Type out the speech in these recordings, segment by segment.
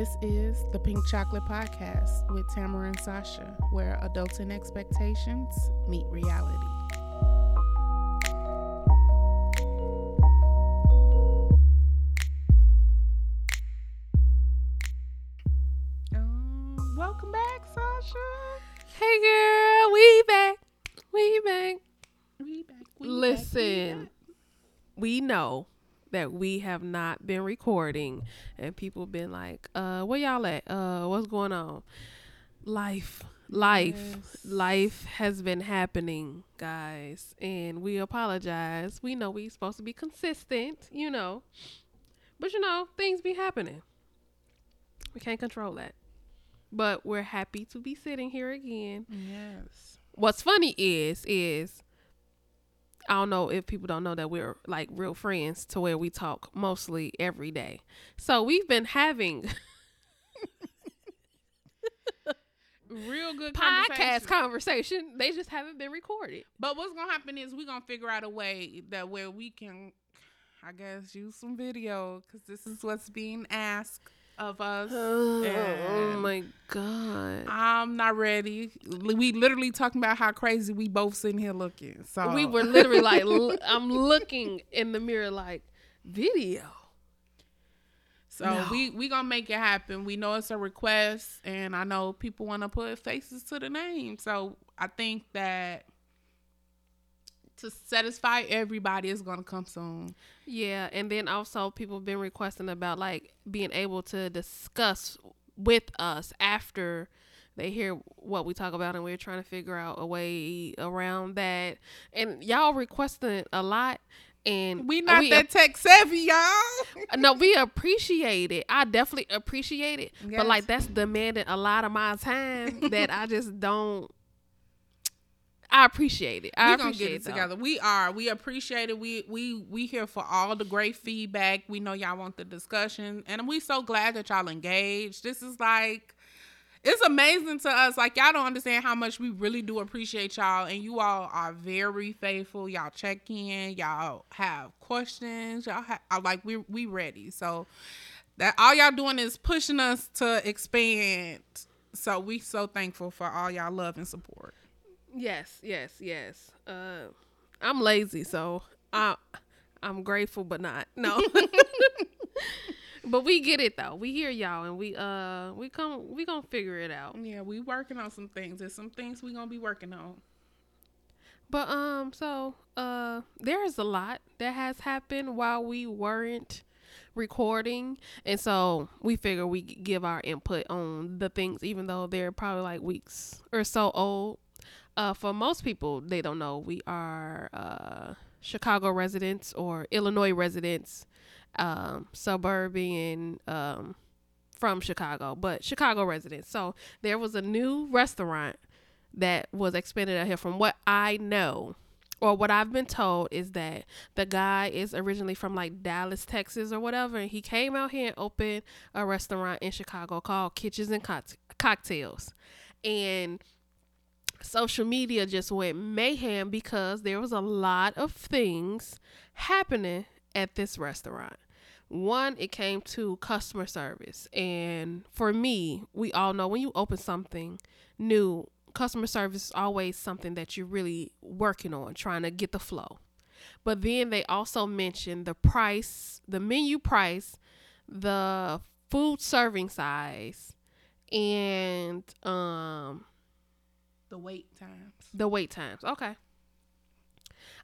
This is the Pink Chocolate Podcast with Tamara and Sasha, where adulting expectations meet reality. That we have not been recording and people been like, uh, where y'all at? Uh, what's going on? Life. Life. Yes. Life has been happening, guys. And we apologize. We know we supposed to be consistent, you know. But you know, things be happening. We can't control that. But we're happy to be sitting here again Yes. what's funny is is I don't know if people don't know that we're like real friends to where we talk mostly every day. So we've been having Real good podcast conversation. conversation. They just haven't been recorded. But what's gonna happen is we're gonna figure out a way that where we can, I guess, use some video because this is what's being asked of us. Oh And my god. I'm not ready. We literally talking about how crazy we both sitting here looking. So We were literally like l- I'm looking in the mirror like video. so No. we we gonna make it happen. We know it's a request, and I know people want to put faces to the name. So I think that to satisfy everybody is gonna come soon. Yeah, and then also people have been requesting about like being able to discuss with us after they hear what we talk about and we're trying to figure out a way around that. And y'all requesting a lot and We not we that tech savvy, y'all. no, we appreciate it. I definitely appreciate it. Yes. But like that's demanding a lot of my time that I just don't I appreciate it. I we gonna get it though. together. We are. We appreciate it. We we we here for all the great feedback. We know y'all want the discussion, and we so glad that y'all engaged. This is like. It's amazing to us. Like y'all don't understand how much we really do appreciate y'all, and you all are very faithful. Y'all check in. Y'all have questions. Y'all have like we we ready. So that all y'all doing is pushing us to expand. So we so thankful for all y'all love and support. Yes, yes, yes. Uh, I'm lazy, so I I'm grateful, but not no. but we get it though. We hear y'all, and we uh we come we gonna figure it out. Yeah, we working on some things. There's some things we gonna be working on. But um, so uh, there is a lot that has happened while we weren't recording, and so we figure we give our input on the things, even though they're probably like weeks or so old. Uh, for most people, they don't know we are uh Chicago residents or Illinois residents, um, suburban um from Chicago, but Chicago residents. So there was a new restaurant that was expanded out here from what I know or what I've been told is that the guy is originally from like Dallas, Texas or whatever and he came out here and opened a restaurant in Chicago called Kitchens and Cock- Cocktails. And social media just went mayhem because there was a lot of things happening at this restaurant. One, it came to customer service. And for me, we all know when you open something new, customer service is always something that you're really working on, trying to get the flow. But then they also mentioned the price, the menu price, the food serving size, and um The wait times. the wait times. Okay.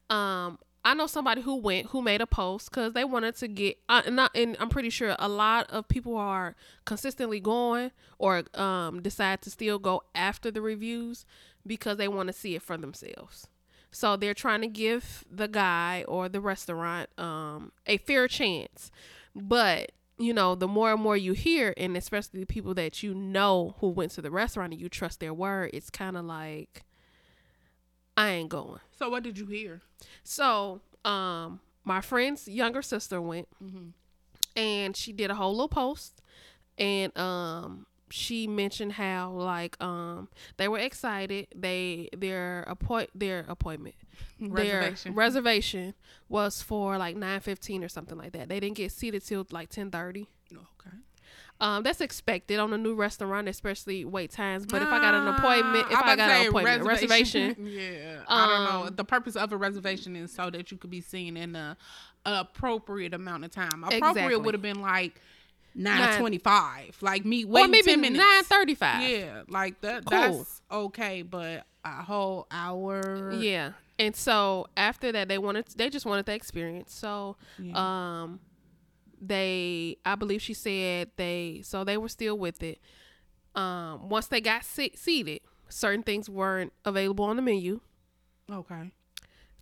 Um, I know somebody who went who made a post because they wanted to get. Uh, not, and I'm pretty sure a lot of people are consistently going or um decide to still go after the reviews because they want to see it for themselves. So they're trying to give the guy or the restaurant um a fair chance, but you know, the more and more you hear, and especially the people that you know who went to the restaurant and you trust their word, it's kind of like, I ain't going. So what did you hear? So, um, my friend's younger sister went, Mm-hmm. and she did a whole little post, and um, she mentioned how like um they were excited. They their appoint their appointment Reservation. their reservation was for like nine fifteen or something like that. They didn't get seated till like ten thirty. okay. Um, that's expected on a new restaurant, especially wait times. But if I got an appointment, if Uh, I, got an appointment, reservation, yeah, I don't know. Um, The purpose of a reservation is so that you could be seen in a, a appropriate amount of time. Appropriate Exactly. would have been like nine twenty five, like me or waiting maybe ten minutes. nine thirty-five. Yeah, like that. Cool. That's okay, but a whole hour. Yeah. And so after that, they wanted they just wanted the experience. So, Yeah. um, they I believe she said they so they were still with it. Um, once they got se- seated, certain things weren't available on the menu. Okay.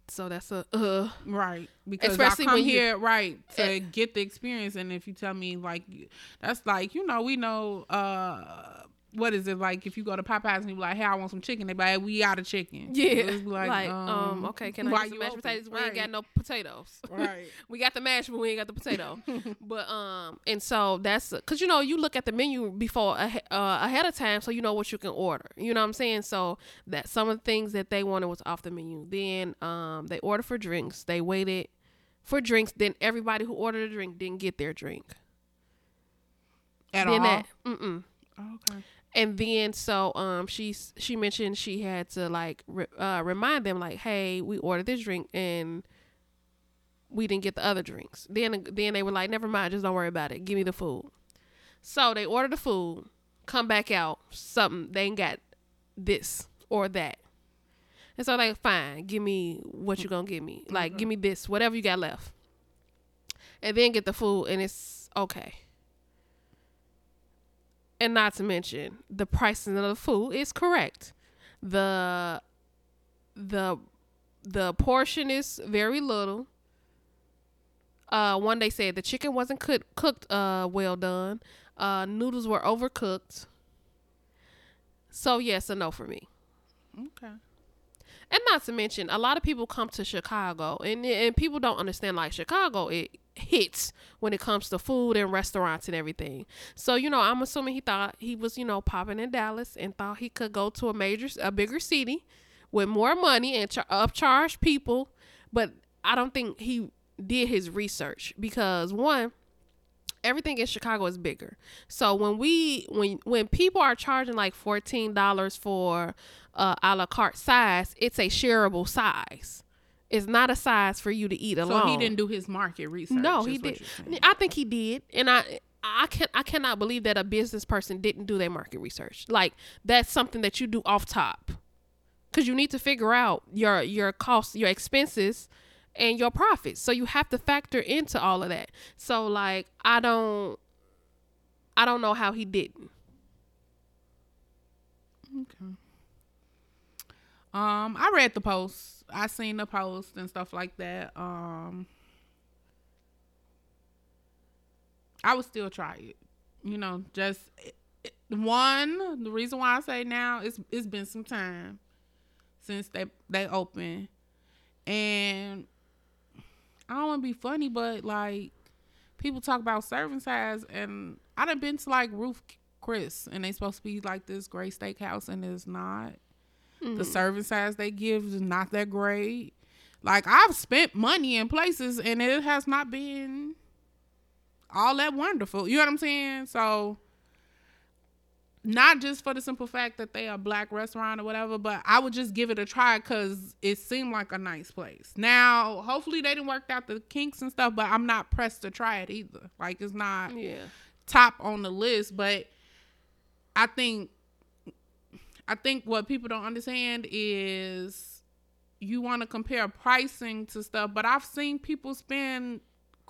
So that's a uh. Right, because Especially I come when you- here right to Eh. get the experience, and if you tell me like that's like you know we know uh what is it like if you go to Popeyes and you be like hey I want some chicken they be like we out of chicken Yeah. It's Like, um, okay, can I get some mashed open? potatoes? We ain't got no potatoes. right we got the mash, but we ain't got the potato. but um, and so that's because you know you look at the menu before uh, ahead of time, so you know what you can order. You know what I'm saying? So that some of the things that they wanted was off the menu. Then um, they ordered for drinks. They waited for drinks. Then everybody who ordered a drink didn't get their drink. at then all that, mm-mm. okay And then so um she she mentioned she had to like re- uh, remind them like, hey, we ordered this drink and we didn't get the other drinks. Then then they were like, never mind, just don't worry about it. Give me the food. So they ordered the food, come back out, something they ain't got this or that. And so like fine, give me what you gonna give me. Like give me this, whatever you got left. And then get the food and it's okay. And not to mention the pricing of the food is correct. The the the portion is very little. Uh, one they said the chicken wasn't cooked cooked uh well done. Uh, noodles were overcooked. So yes, a no for me. okay And not to mention, a lot of people come to Chicago, and and people don't understand like Chicago it hits when it comes to food and restaurants and everything. So you know, I'm assuming he thought he was you know popping in Dallas and thought he could go to a major, a bigger city with more money and char- upcharge people, but I don't think he did his research because one everything in Chicago is bigger. So when we when when people are charging like fourteen dollars for uh, a la carte size, it's a shareable size. It's not a size for you to eat alone. so he didn't do his market research No, he did. I think he did, and I. I can I cannot believe that a business person didn't do their market research. Like that's something that you do off top, because you need to figure out your your costs, your expenses, and your profits. So you have to factor into all of that. So like I don't I don't know how he didn't. Okay. Um, I read the post. I seen the post and stuff like that. Um, I would still try it. You know, just one. The reason why I say now is it's been some time since they they opened, and I don't want to be funny, but like people talk about serving size, and I done been to like Ruth Chris, and they supposed to be like this great steakhouse, and it's not. The hmm. serving size they give is not that great. Like I've spent money in places, and it has not been all that wonderful. You know what I'm saying? So. Not just for the simple fact that they are a black restaurant or whatever, but I would just give it a try because it seemed like a nice place. Now, hopefully they didn't work out the kinks and stuff, but I'm not pressed to try it either. Like it's not Yeah. top on the list, but I think I think what people don't understand is you want to compare pricing to stuff, but I've seen people spend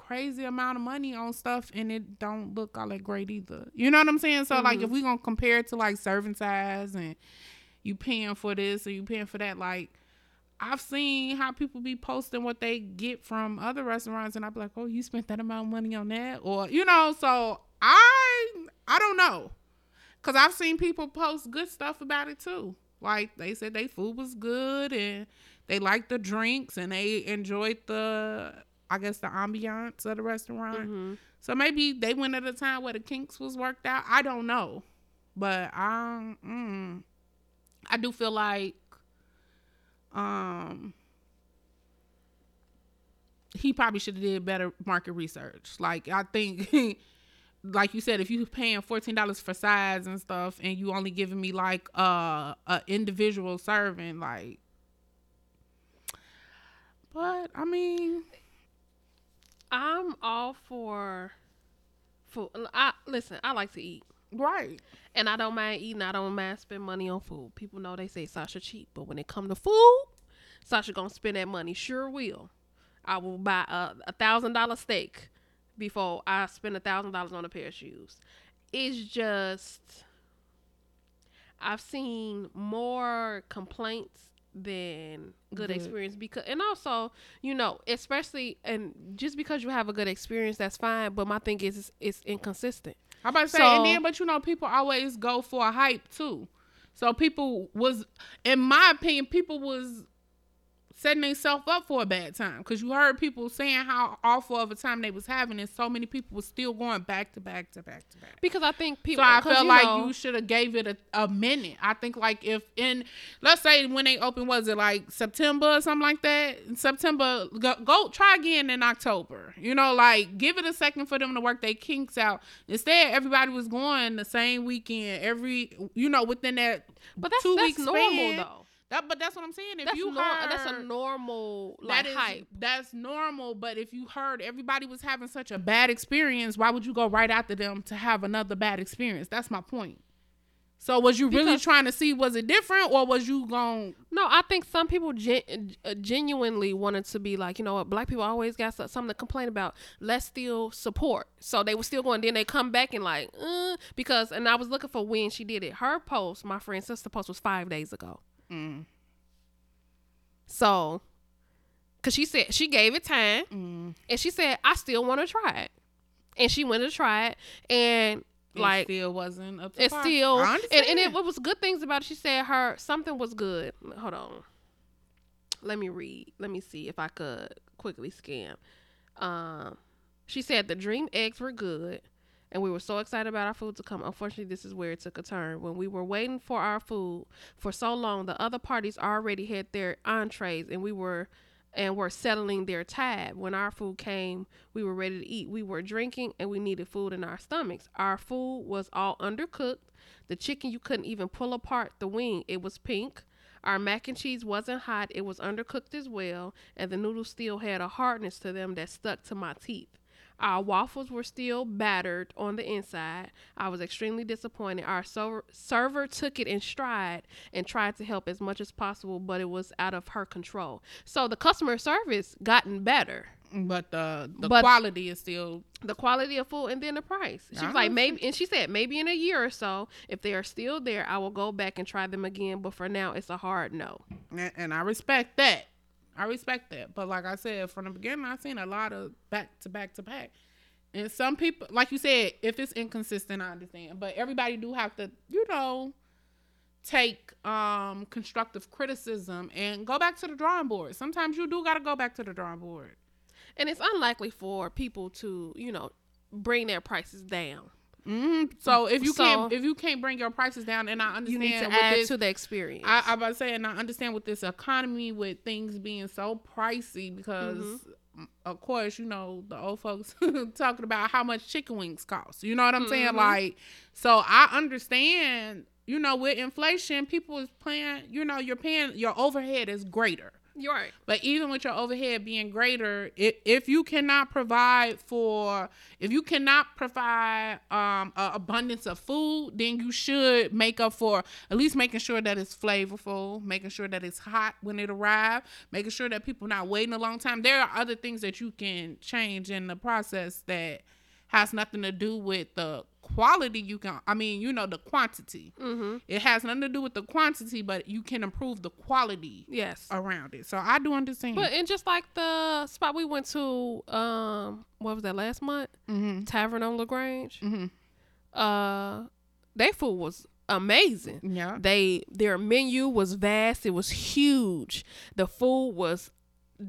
crazy amount of money on stuff and it don't look all that great either. You know what I'm saying? So like if mm-hmm. we gonna compare it to like serving size and you paying for this or you paying for that, like I've seen how people be posting what they get from other restaurants, and I'd be like, "Oh, you spent that amount of money on that," or you know. So I, I don't know, cause I've seen people post good stuff about it too. Like they said, they food was good and they liked the drinks and they enjoyed the, I guess, the ambiance of the restaurant. Mm-hmm. So maybe they went at a time where the kinks was worked out. I don't know, but I, mm, I do feel like, um, he probably should have did better market research. Like I think like you said, if you paying fourteen dollars for sides and stuff, and you only giving me like uh, a individual serving, like. But I mean, I'm all for food. I listen. I like to eat, right? and I don't mind eating. I don't mind spending money on food. People know they say Sasha cheap, but when it come to food, Sasha gonna spend that money. Sure will. I will buy a a thousand dollar steak before I spend a thousand dollars on a pair of shoes. It's just I've seen more complaints than good Good. experience because and also you know especially and just because you have a good experience that's fine but my thing is it's, it's inconsistent I'm about to say, So- and then, but you know, people always go for a hype too. So people was, in my opinion, people was setting themselves up for a bad time because you heard people saying how awful of a time they was having, and so many people was still going back to back to back to back. because I think people So I felt like know- you should have gave it a, a minute. I think like if in let's say when they open was it like September or something like that? In September go, go try again in October. You know, like give it a second for them to work their kinks out. Instead, everybody was going the same weekend every you know within that but that's two that's week normal span. though That, but that's what I'm saying. If that's you nor- heard, that's a normal like that is hype that's normal. But if you heard everybody was having such a bad experience, why would you go right after them to have another bad experience? That's my point. So was you really trying to see was it different or was you going? No, I think some people gen- uh, genuinely wanted to be like, you know what, black people always got something to complain about. Let's still support. So they were still going. Then they come back and like, uh, because, and I was looking for when she did it. Her post, my friend's sister post, was five days ago. Mm, So, because she said she gave it time, mm, and she said I still want to try it, and she went to try it, and it like still wasn't up to par. still and, and it what was good things about it. She said her something was good. Hold on. Let me read let me see if i could quickly scan um she said the dream eggs were good and we were so excited about our food to come unfortunately this is where it took a turn when we were waiting for our food for so long the other parties already had their entrees and we were and were settling their tab. When our food came, we were ready to eat. We were drinking and we needed food in our stomachs. Our food was all undercooked. The chicken, you couldn't even pull apart the wing, it was pink. Our mac and cheese wasn't hot, it was undercooked as well. And the noodles still had a hardness to them that stuck to my teeth. Our waffles were still battered on the inside. I was extremely disappointed. Our server, server took it in stride and tried to help as much as possible, but it was out of her control. So the customer service gotten better. but the the But- quality is still The quality of food and then the price. She I was like, maybe, and she said, maybe in a year or so, if they are still there, I will go back and try them again. But for now, it's a hard no. and, and I respect that. I respect that. But like I said from the beginning, I've seen a lot of back to back to back. And some people, like you said, if it's inconsistent, I understand. But everybody do have to, you know, take um constructive criticism and go back to the drawing board. Sometimes you do got to go back to the drawing board. And it's unlikely for people to, you know, bring their prices down. Hmm So if you So- can't if you can't bring your prices down, and I understand You need to with add this, to the experience. I, I about to say, and I understand with this economy, with things being so pricey, because Mm-hmm. mm, of course, you know the old folks talking about how much chicken wings cost. You know what I'm saying? Mhm. Like, so I understand. You know, with inflation, people is paying. You know, you're paying your overhead is greater. You're right. But even with your overhead being greater, if, if you cannot provide for, if you cannot provide um, abundance of food, then you should make up for at least making sure that it's flavorful, making sure that it's hot when it arrives, making sure that people not waiting a long time. There are other things that you can change in the process that has nothing to do with the quality you can i mean you know the quantity Mm-hmm. it has nothing to do with the quantity but you can improve the quality Yes. around it. So I do understand. But and just like the spot we went to, um, what was that last month? mm-hmm. Tavern on LaGrange. Mm-hmm. Uh, their food was amazing. Yeah. They their menu was vast. It was huge. The food was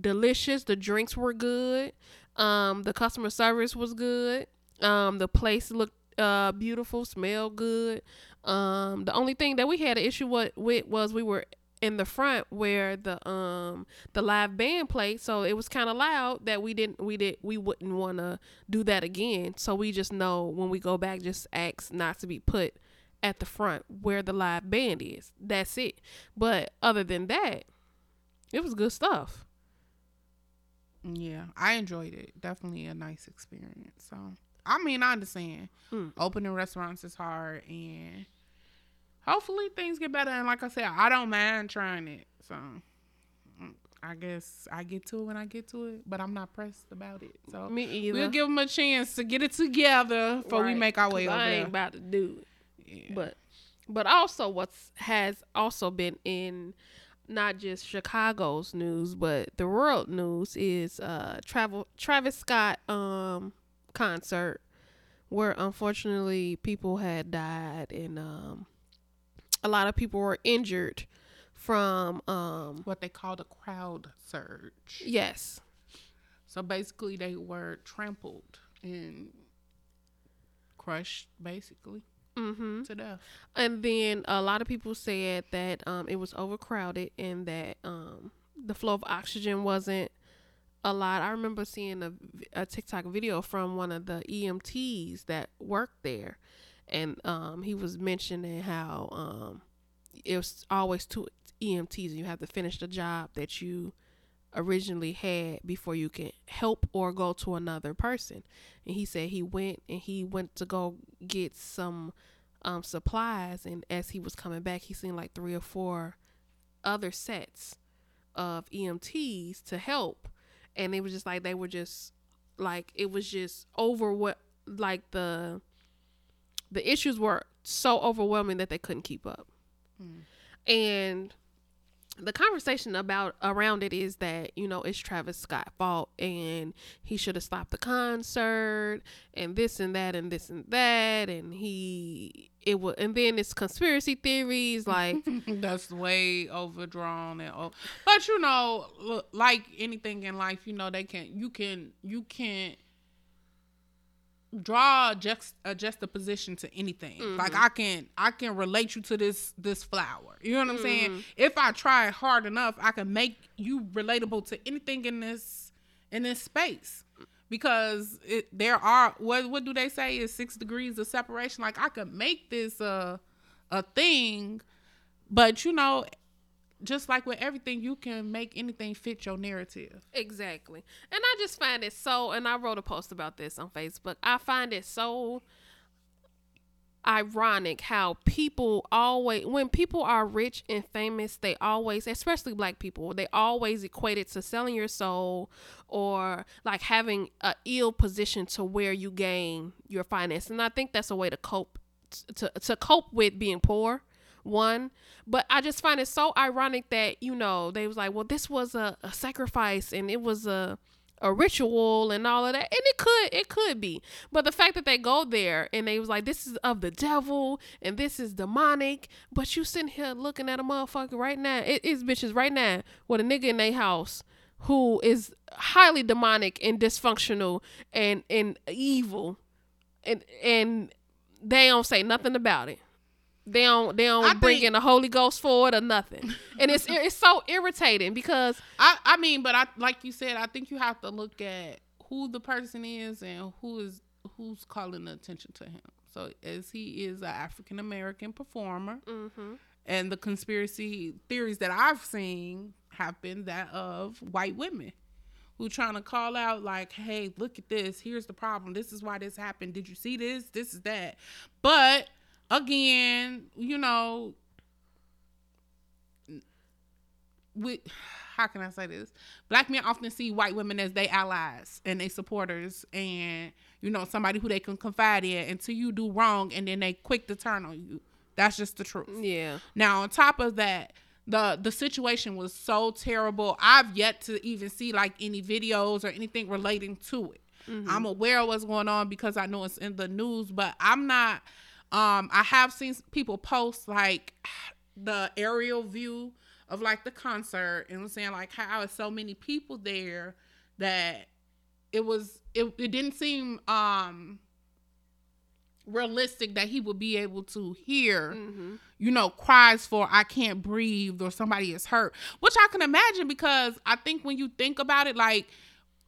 delicious. The drinks were good. Um, the customer service was good. Um, the place looked uh beautiful, smelled good. Um, the only thing that we had an issue with, was we were in the front where the um the live band played so it was kind of loud that we didn't we did we wouldn't want to do that again so we just know when we go back just ask not to be put at the front where the live band is that's it but other than that it was good stuff Yeah, I enjoyed it. Definitely a nice experience. So, I mean, I understand. Hmm. Opening restaurants is hard, and hopefully things get better. And like I said, I don't mind trying it. So, I guess I get to it when I get to it, but I'm not pressed about it. So, me either we'll give them a chance to get it together before we make our way over I ain't there. about to do it Yeah. But but also what's has also been in not just Chicago's news but the world news is uh travel Travis Scott um concert where unfortunately people had died and um a lot of people were injured from um what they called a crowd surge. yes So basically, they were trampled and crushed, basically, mhm to death. And then a lot of people said that um, it was overcrowded and that um, the flow of oxygen wasn't a lot. I remember seeing a, a TikTok video from one of the EMTs that worked there, and um, he was mentioning how um, it was always two EMTs, and you have to finish the job that you originally had before you can help or go to another person. And he said he went and he went to go get some um, supplies, and as he was coming back, he seen like three or four other sets of EMTs to help, and it was just like they were just like it was just over what like the the issues were so overwhelming that they couldn't keep up, mm. and the conversation about around it is that you know it's Travis Scott fault and he should have stopped the concert and this and that and this and that and he it was and then it's conspiracy theories like That's way overdrawn and oh, but you know, like anything in life, you know, they can you can you can draw a just a juxtaposition to anything. Mm-hmm. Like I can I can relate you to this this flower. You know what I'm saying? Mm-hmm. If I try hard enough, I can make you relatable to anything in this in this space. Because it there are what what do they say is six degrees of separation? Like I could make this a a thing, but you know, just like with everything, you can make anything fit your narrative. Exactly. And I just find it so, and I wrote a post about this on Facebook. I find it so ironic how people always, when people are rich and famous, they always, especially black people, they always equate it to selling your soul or like having a ill position to where you gain your finance. And I think that's a way to cope to to cope with being poor one. But i just find it so ironic that you know they was like well this was a, a sacrifice and it was a a ritual and all of that. And it could it could be. But the fact that they go there and they was like this is of the devil and this is demonic but you sitting here looking at a motherfucker right now it is bitches right now with a nigga in their house who is highly demonic and dysfunctional and and evil. And and they don't say nothing about it they don't they don't I bring think- in the Holy Ghost for it or nothing. And it's it's so irritating because I I mean, but I like you said, I think you have to look at who the person is and who is who's calling the attention to him. So as he is an African American performer, mm-hmm. and the conspiracy theories that I've seen have been that of white women who trying to call out like, "Hey, look at this. Here's the problem. This is why this happened. Did you see this? This is that." But again, you know, we how can I say this? Black men often see white women as they allies and they supporters and you know somebody who they can confide in until you do wrong and then they quick to turn on you. That's just the truth. yeah. Now on top of that, the the situation was so terrible. I've yet to even see like any videos or anything relating to it. Mm-hmm. I'm aware of what's going on because I know it's in the news, but I'm not um I have seen people post like the aerial view of like the concert and I'm saying like how it's so many people there that it was it, it didn't seem um realistic that he would be able to hear you know cries for i can't breathe or somebody is hurt which i can imagine because i think when you think about it like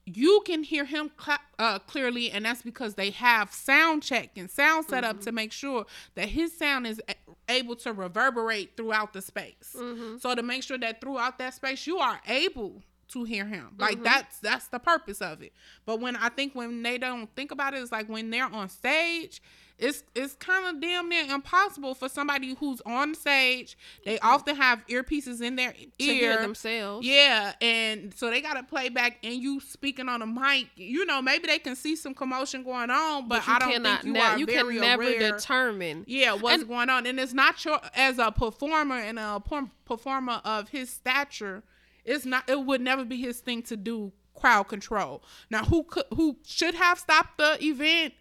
you can hear him cl- uh, clearly and that's because they have sound check and sound set up to mm-hmm. make sure that his sound is a- able to reverberate throughout the space. Mm-hmm. So to make sure that throughout that space you are able to hear him. Like mm-hmm. that's that's the purpose of it. But when i think when they don't think about it it's like when they're on stage it's it's kind of damn near impossible for somebody who's on stage they mm-hmm. often have earpieces in their to ear hear themselves. yeah, and so they got to play back, and you speaking on a mic. You know, maybe they can see some commotion going on, but, you I don't cannot think you are you very can never aware. determine. yeah, what's and- going on, and it's not your as a performer and a performer of his stature. It's not. It would never be his thing to do crowd control. Now, who could who should have stopped the event?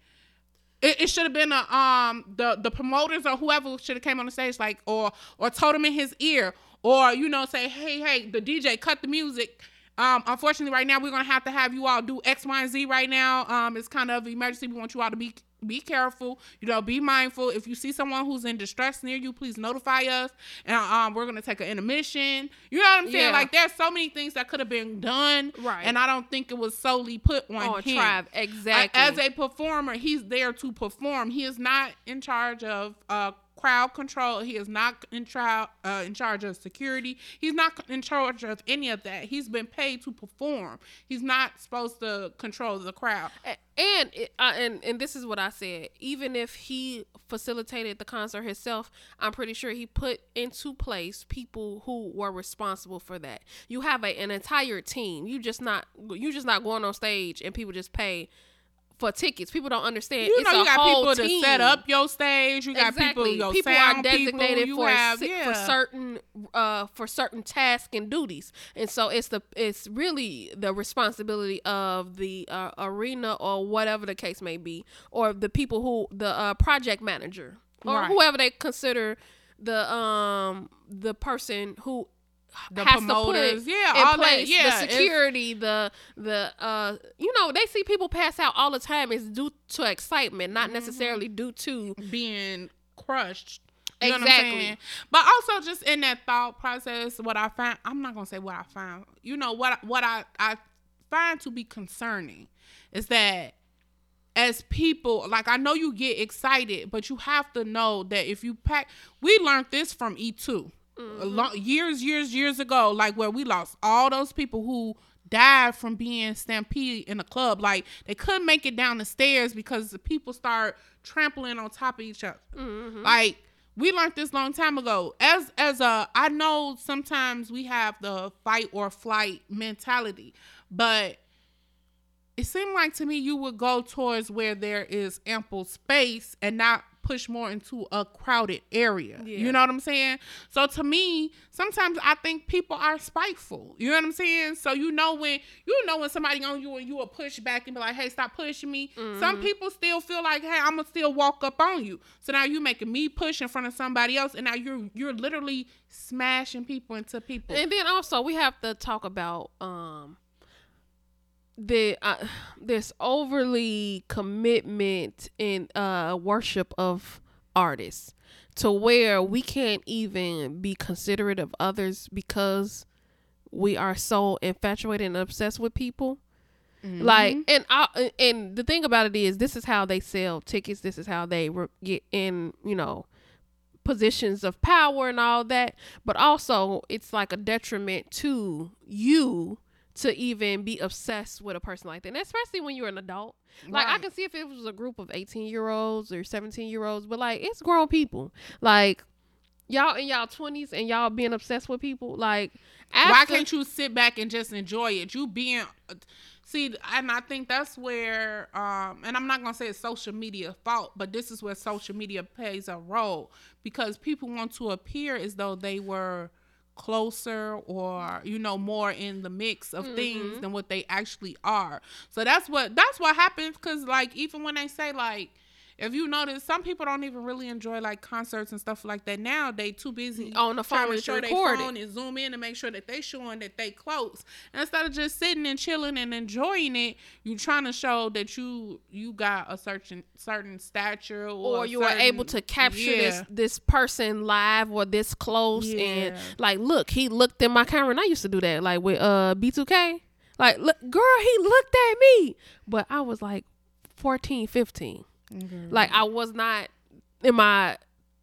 It, it should have been a, um the the promoters or whoever should have came on the stage like or or told him in his ear or you know say hey hey the DJ cut the music. Um, unfortunately, right now we're gonna have to have you all do X, Y, and Z. Right now, um, it's kind of emergency. We want you all to be be careful. You know, be mindful. If you see someone who's in distress near you, please notify us. And um, we're gonna take an intermission. You know what I'm saying? Yeah. Like, there's so many things that could have been done, Right. And I don't think it was solely put on, on him. Trav, exactly. As a performer, he's there to perform. He is not in charge of uh, crowd control. He is not in, tri- uh, in charge of security. He's not in charge of any of that. He's been paid to perform. He's not supposed to control the crowd. And uh, and and this is what I said. Even if he facilitated the concert himself, I'm pretty sure he put into place people who were responsible for that. You have a, an entire team. You just not you just not going on stage and people just pay for tickets. People don't understand. You it's know, you got people to set up your stage. You got people, Exactly. your people sound are designated people. For have, si- yeah. for certain uh for certain tasks and duties, and so it's the it's really the responsibility of the uh, arena or whatever the case may be, or the people who the uh, project manager or Right. whoever they consider the um the person who The has promoters, to put yeah, all that, yeah, the security, the the uh, you know, they see people pass out all the time. It's due to excitement, not Mm-hmm. necessarily due to being crushed. You know what I'm Exactly. But also just in that thought process, what I find I'm not gonna say what I find. You know what what I, I find to be concerning is that as people, like I know you get excited, but you have to know that if you pack we learned this from E2. A lo- years, years, years ago, like where we lost all those people who died from being stampede in a club. Like they couldn't make it down the stairs because the people start trampling on top of each other. Mm-hmm. Like we learned this long time ago. As as a, I know sometimes we have the fight or flight mentality, but it seemed like to me you would go towards where there is ample space and not push more into a crowded area. Yeah. You know what I'm saying? So to me, sometimes I think people are spiteful. You know what I'm saying? So you know when you know when somebody on you and you will push back and be like, "Hey, stop pushing me." Some people still feel like, "Hey, I'm gonna still walk up on you." So now you making me push in front of somebody else, and now you're you're literally smashing people into people. And then also we have to talk about um the uh, this overly commitment in uh worship of artists to where we can't even be considerate of others because we are so infatuated and obsessed with people. Like and I and the thing about it is this is how they sell tickets. This is how they re- get in, you know, positions of power and all that. But also, it's like a detriment to you to even be obsessed with a person like that, and especially when you're an adult. Like I can see if it was a group of 18 year olds or 17 year olds, but like it's grown people. Like y'all in y'all 20s and y'all being obsessed with people. Like Why can't you sit back and just enjoy it? You being see, and I think that's where, um, and I'm not gonna say it's social media fault, but this is where social media plays a role because people want to appear as though they were closer or you know more in the mix of things mm-hmm. than what they actually are. So that's what that's what happens because like even when they say like if you notice, some people don't even really enjoy like concerts and stuff like that. Now they too busy On the phone to show their phone and zoom in and make sure that they showing that they close. And instead of just sitting and chilling and enjoying it, you trying to show that you you got a certain certain stature or, or you are able to capture this Yeah. this person live or this close and like look he looked in my camera and I used to do that like with uh B2K like look girl he looked at me but I was like 14 15 Mm-hmm. like I was not in my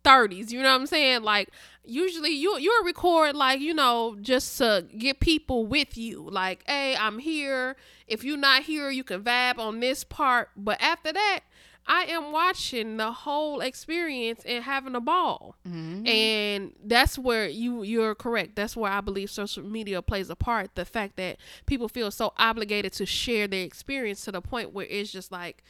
30s you know what I'm saying? Like usually you you'll record like you know just to get people with you. Like hey I'm here. If you're not here you can vibe on this part. But after that I am watching the whole experience and having a ball. Mhm. and that's where you you're correct. That's where I believe social media plays a part. The fact that people feel so obligated to share their experience to the point where it's just like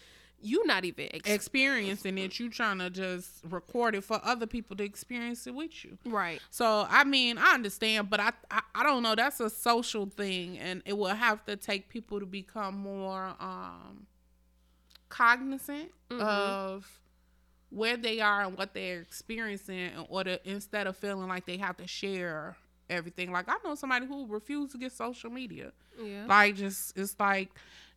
you not even ex- experiencing it, you trying to just record it for other people to experience it with you. right So I mean, I understand, but I, I I don't know. That's a social thing, and it will have to take people to become more um cognizant Mhm. of where they are and what they're experiencing in order instead of feeling like they have to share everything. Like I know somebody who refused to get social media. yeah Like just it's like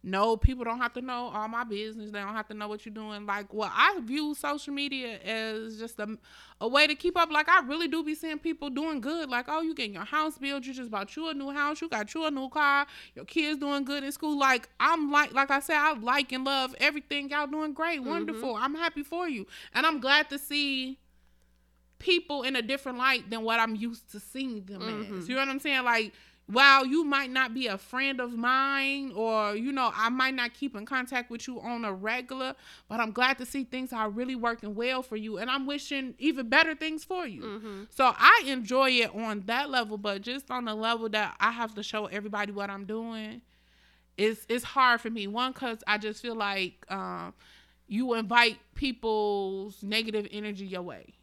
no, people don't have to know all my business. They don't have to know what you're doing. Like, well, I view social media as just a, a way to keep up. Like, I really do be seeing people doing good. Like, oh, you getting your house built. You just bought you a new house. You got you a new car. Your kids doing good in school. Like, I'm like, like I said, I like and love everything. Y'all doing great, mm-hmm. wonderful. I'm happy for you, and I'm glad to see people in a different light than what I'm used to seeing them mm-hmm. as. You know what I'm saying? Like, while you might not be a friend of mine, or you know, I might not keep in contact with you on a regular, but I'm glad to see things are really working well for you, and I'm wishing even better things for you. Mm-hmm. So I enjoy it on that level, but just on the level that I have to show everybody what I'm doing, it's it's hard for me. One, cause I just feel like um, you invite people's negative energy your way,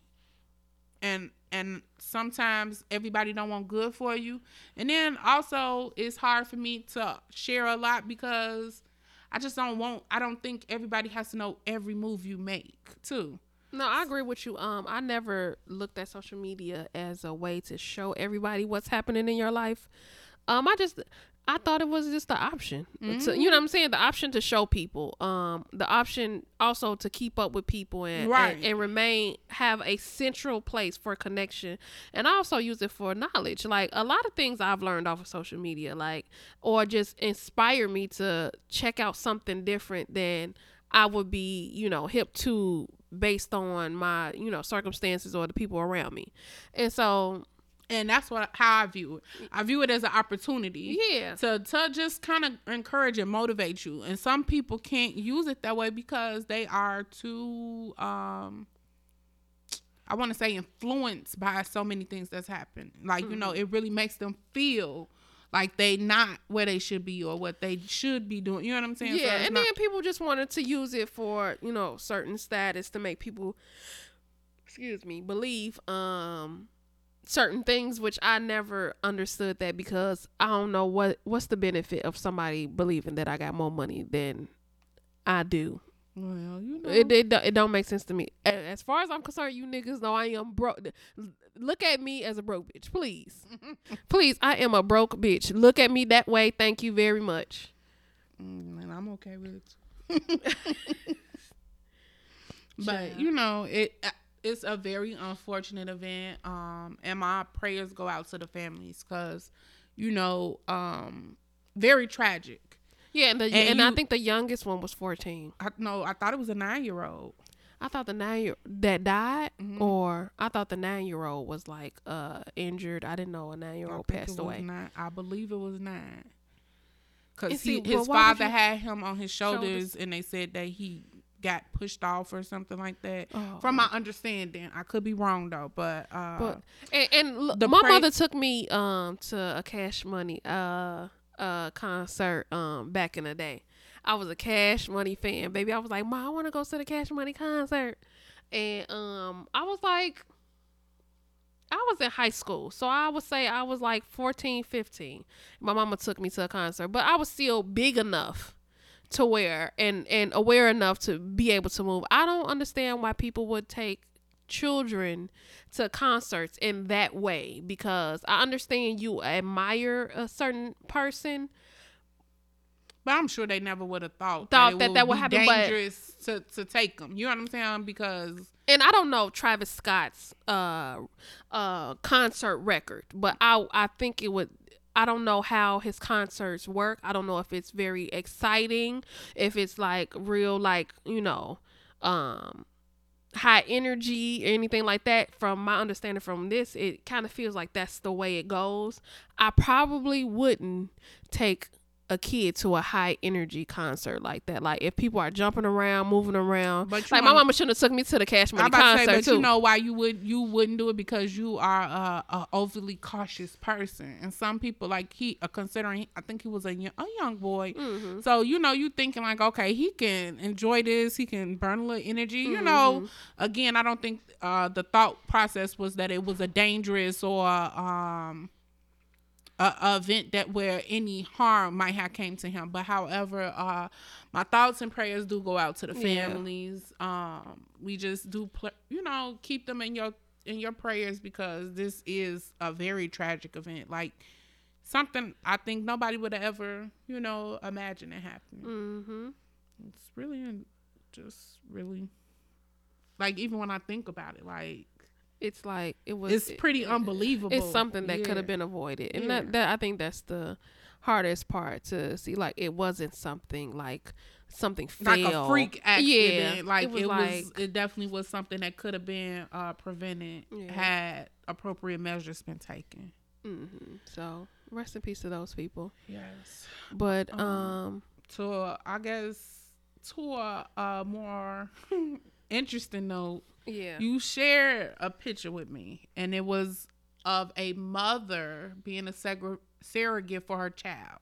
and and sometimes everybody don't want good for you, and then also it's hard for me to share a lot because I just don't want. I don't think everybody has to know every move you make too. No, I agree with you. Um, I never looked at social media as a way to show everybody what's happening in your life. Um, I just I thought it was just the option. To, you know what I'm saying? The option to show people. Um, the option also to keep up with people and, Right. and and remain have a central place for connection. And I also use it for knowledge. Like a lot of things I've learned off of social media, like or just inspire me to check out something different than I would be, you know, hip to based on my, you know, circumstances or the people around me. And so, and that's what how I view it. I view it as an opportunity. yeah. To, to just kind of encourage and motivate you and some people can't use it that way because they are too um i want to say influenced by so many things that's happened like you know it really makes them feel like they not where they should be or what they should be doing you know what i'm saying Yeah, it's and not- then people just wanted to use it for, you know, certain status to make people excuse me, believe um certain things which I never understood that because I don't know what what's the benefit of somebody believing that I got more money than I do. well you know It, it don't- it don't make sense to me. As far as I'm concerned, you niggas know I am broke. Look at me as a broke bitch, please, please. I am a broke bitch. Look at me that way. Thank you very much. Mm, and i'm okay with it but you know it uh, it's a very unfortunate event um and my prayers go out to the families because you know um very tragic Yeah, and, the, And and, I think the youngest one was 14. i know i thought it was a nine-year-old I thought the nine year that died, Mhm. or I thought the nine year old was like uh injured. I didn't know a nine year old passed away. nine. i believe it was nine because And see, his well, father you- had him on his shoulders, Shoulders. and they said that he got pushed off or something like that Oh. from my understanding i could be wrong though but uh But and, and look, my pray- mother took me um to a Cash Money uh uh concert um back in the day. I was a Cash Money fan, baby. I was like, "Ma, I want to go to the Cash Money concert." And um I was like I was in high school. So I would say I was like 14, 15. My mama took me to a concert, but I was still big enough to wear and and aware enough to be able to move. I don't understand why people would take children to concerts in that way because I understand you admire a certain person, But I'm sure they never would have thought, Thought that that would be happen, but- Dangerous to to take them. You know what I'm saying? Because and I don't know Travis Scott's uh uh concert record, but I I think it would I don't know how his concerts work. I don't know if it's very exciting, if it's like real like, you know, um high energy or anything like that. From my understanding from this, it kind of feels like that's the way it goes. I probably wouldn't take a kid to a high energy concert like that. Like if people are jumping around, moving around. But like my mama shouldn't have took me to the Cash Money I'm about to concert say, but too. you know why you would you wouldn't do it because you are a, a overly cautious person, and some people like he uh, considering I think he was a young, a young boy, Mm-hmm. so you know you thinking like okay he can enjoy this, he can burn a little energy, you know. Mm-hmm. Again, I don't think uh, the thought process was that it was a dangerous or um a, a event that where any harm might have came to him. But however, uh, my thoughts and prayers do go out to the Yeah. families. Um, we just do, pl- you know, keep them in your in your prayers because this is a very tragic event. Like something I think nobody would ever, you know, imagine it happening. Mm-hmm. It's really just really like even when I think about it, like It's like it was. it's pretty it- unbelievable. It's something that could have been avoided, and Yeah. that, that I think that's the hardest part to see. Like it wasn't something like something like a freak accident. Yeah, like it was it was, like- it definitely was something that could have been uh, prevented Yeah. had appropriate measures been taken. hmm So rest in peace to those people. Yes. But Um, um, To uh, I guess to a, a more interesting note, yeah, you shared a picture with me, and it was of a mother being a segre- surrogate for her child,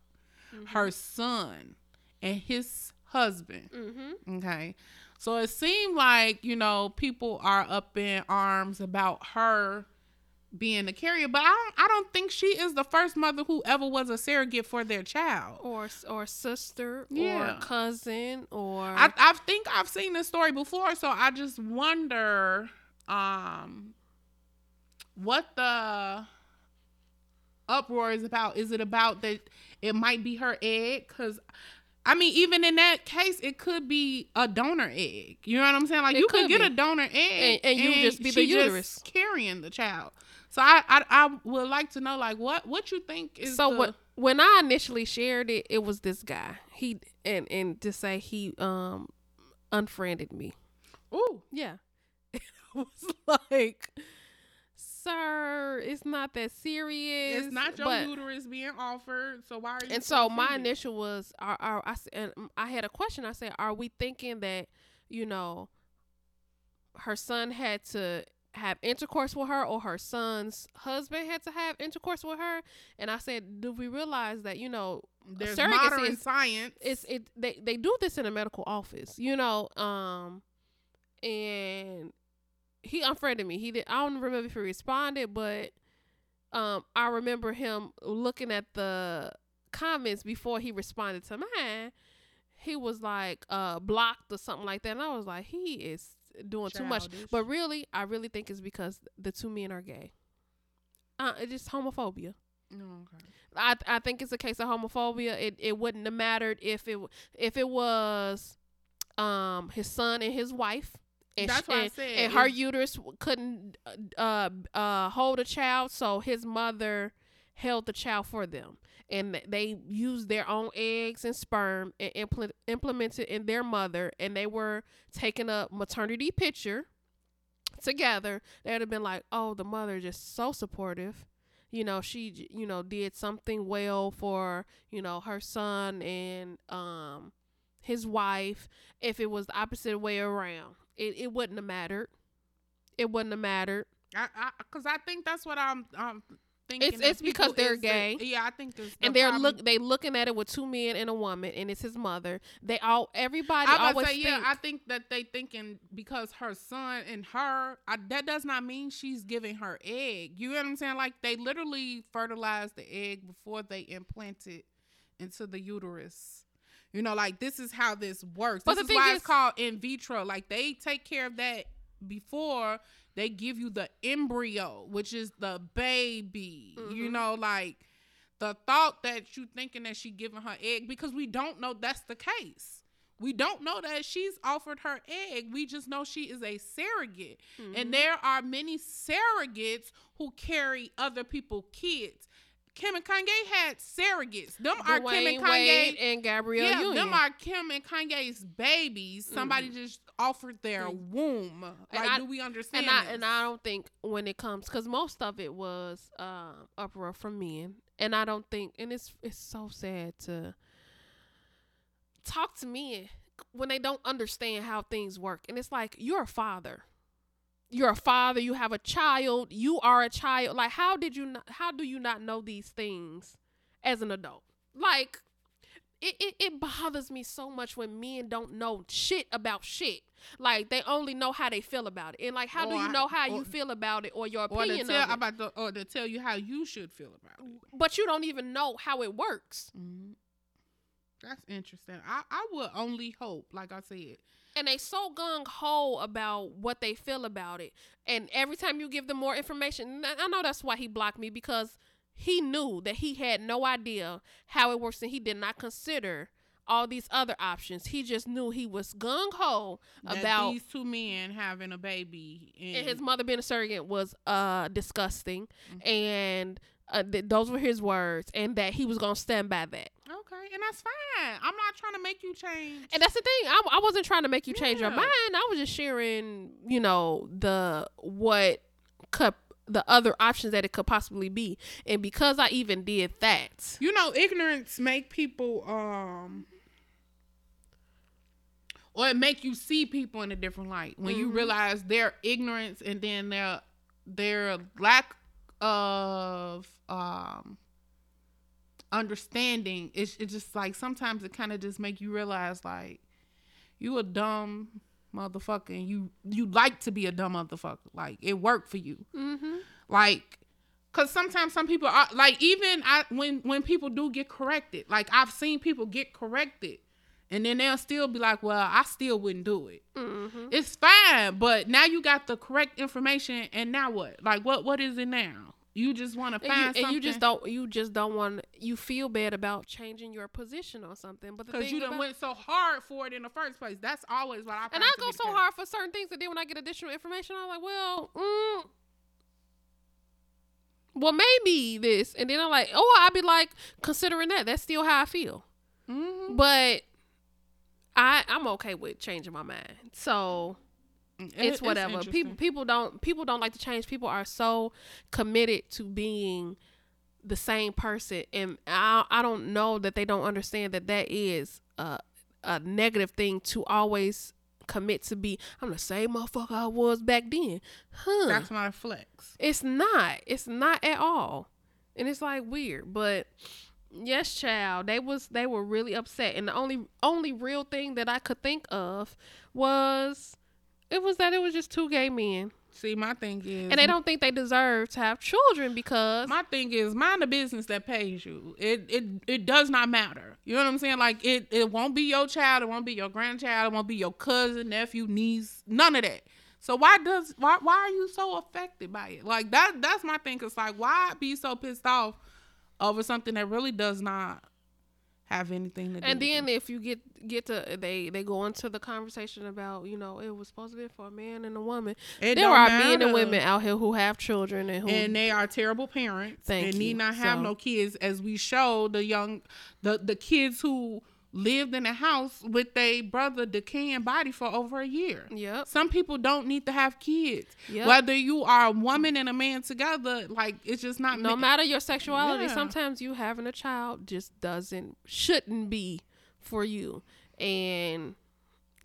her son, and his husband. mm-hmm. Okay. So it seemed like, you know, people are up in arms about her being a carrier, but I don't I don't think she is the first mother who ever was a surrogate for their child. or or sister Yeah. or cousin or I I think I've seen this story before, so I just wonder um what the uproar is about. Is it about that it might be her egg cuz I mean, even in that case, it could be a donor egg. You know what I'm saying? Like It you could could get be. a donor egg, And- and you just be the uterus. carrying the child. So I, I, I would like to know, like, what, what you think is so the- what when I initially shared it, it was this guy. He and and to say he um unfriended me. Ooh, Yeah. It was like, sir, it's not that serious. it's not your but- uterus being offered. So why are you? And so my offended? initial was, are, are I, and I had a question. I said, are we thinking that, you know, her son had to have intercourse with her or her son's husband had to have intercourse with her? And I said, do we realize that, you know, there's surrogacy modern is- science. it's it they they do this in a medical office, you know, um and he unfriended me. He did I don't remember if he responded, but um I remember him looking at the comments before he responded to mine. He was like uh blocked or something like that. And I was like, he is doing too much. But really, I really think it's because the two men are gay. Uh it's just homophobia. Oh, okay. I I think it's a case of homophobia. It it wouldn't have mattered if it if it was um his son and his wife. And That's sh- what I and, said. and her uterus couldn't uh uh hold a child, so his mother held the child for them, and they used their own eggs and sperm and impl- implemented in their mother, and they were taking a maternity picture together. They'd have been like, "Oh, the mother just so supportive." you know she you know did something well for you know her son and um his wife if it was the opposite way around it, it wouldn't have mattered it wouldn't have mattered I, I, cause I think that's what I'm, I'm thinking. It's- it's because they're is gay. yeah, I think this. and they're look they looking at it with two men and a woman and it's his mother they all everybody I always say, think yeah, I think that they thinking because her son and her, I, that does not mean she's giving her egg. You know what I'm saying? Like they literally fertilized the egg before they implant it into the uterus. You know, like this is how this works. But this the is why thing it's is- called in vitro. Like they take care of that before they give you the embryo, which is the baby. You Mhm. know, like the thought that you thinking that she giving her egg because we don't know that's the case. We don't know that she's offered her egg. We just know she is a surrogate. Mhm. And there are many surrogates who carry other people's kids. Kim and Kanye had surrogates. Them are Kim and Kanye. Wade and Gabrielle yeah, Union. them are Kim and Kanye's babies. Somebody just offered their Mm. womb. Like, I- do we understand? and I and I don't think when it comes because most of it was um uproar from men, and I don't think and it's it's so sad to talk to men when they don't understand how things work, and it's like you're a father. You're a father. You have a child. You are a child. Like, how did you? Not, how do you not know these things as an adult? Like, it, it, it bothers me so much when men don't know shit about shit. Like they only know how they feel about it, and like how do you know how or- you feel about it or your or opinion tell of it? about the or to tell you how you should feel about it. but you don't even know how it works, Mhm. That's interesting. I I would only hope, like I said, and they so gung ho about what they feel about it. And every time you give them more information, I know that's why he blocked me because he knew that he had no idea how it works, and he did not consider all these other options. He just knew he was gung ho about these two men having a baby and, and his mother being a surrogate was uh disgusting Mm-hmm. and uh, th- those were his words and that he was gonna stand by that Okay, and that's fine. I'm not trying to make you change. and that's the thing I, I wasn't trying to make you change your mind i was just sharing you know the what could the other options that it could possibly be and because i even did that you know, ignorance make people um or it make you see people in a different light when you Mhm. realize their ignorance and then their their lack of um understanding it's, it's just like sometimes it kind of just make you realize like you a dumb motherfucker and you you like to be a dumb motherfucker. Like it worked for you. Mm-hmm. like because sometimes some people are like even I when when people do get corrected like I've seen people get corrected and then they'll still be like well I still wouldn't do it. Mm-hmm. it's fine but now you got the correct information and now what? Like what what is it now you just want to And find you, something and you just don't you just don't want you feel bad about changing your position or something but the because you done about- went so hard for it in the first place that's always what I And I go so hard for certain things that then when I get additional information, I'm like, well, mm, well, maybe this. And then I'm like, oh, I'd be like, considering that, that's still how I feel. Mhm. But I, I'm okay with changing my mind. So Mm, it- it's whatever. people, people don't, people don't like to change. People are so committed to being the same person, and I, I don't know that they don't understand that that is a, a negative thing to always commit to be. I'm the same motherfucker I was back then, huh? that's not a flex It's not. It's not at all. And it's like weird, but yes, child, they was they were really upset. And the only only real thing that I could think of was it was that it was just two gay men. see my thing is And they don't think they deserve to have children because my thing is mind the business that pays you. It it it does not matter. You know what I'm saying? Like it it won't be your child, it won't be your grandchild, it won't be your cousin, nephew, niece, none of that. So why does why why are you so affected by it? Like that that's my thing. Cause like why be so pissed off over something that really does not have anything to do. and then if you get get to they they go into the conversation about you know it was supposed to be for a man and a woman. It there are men and women out here who have children and who and they are terrible parents Thank and you. need not have So- no kids as we show the young the the kids who lived in a house with a brother decaying body for over a year Yep. some people don't need to have kids Yep. whether you are a woman and a man together like it's just not no ma- matter your sexuality Yeah. sometimes you having a child just doesn't shouldn't be for you and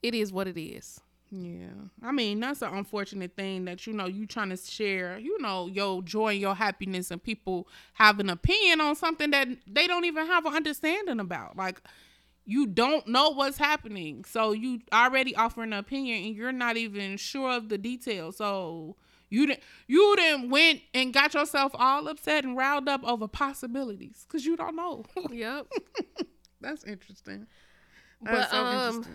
it is what it is Yeah, I mean that's an unfortunate thing that you know you trying to share, you know, your joy and your happiness, and people have an opinion on something that they don't even have an understanding about. Like you don't know what's happening, so you already offer an opinion, and you're not even sure of the details. So you didn't you didn't went and got yourself all upset and riled up over possibilities because you don't know. yep that's interesting. But so um,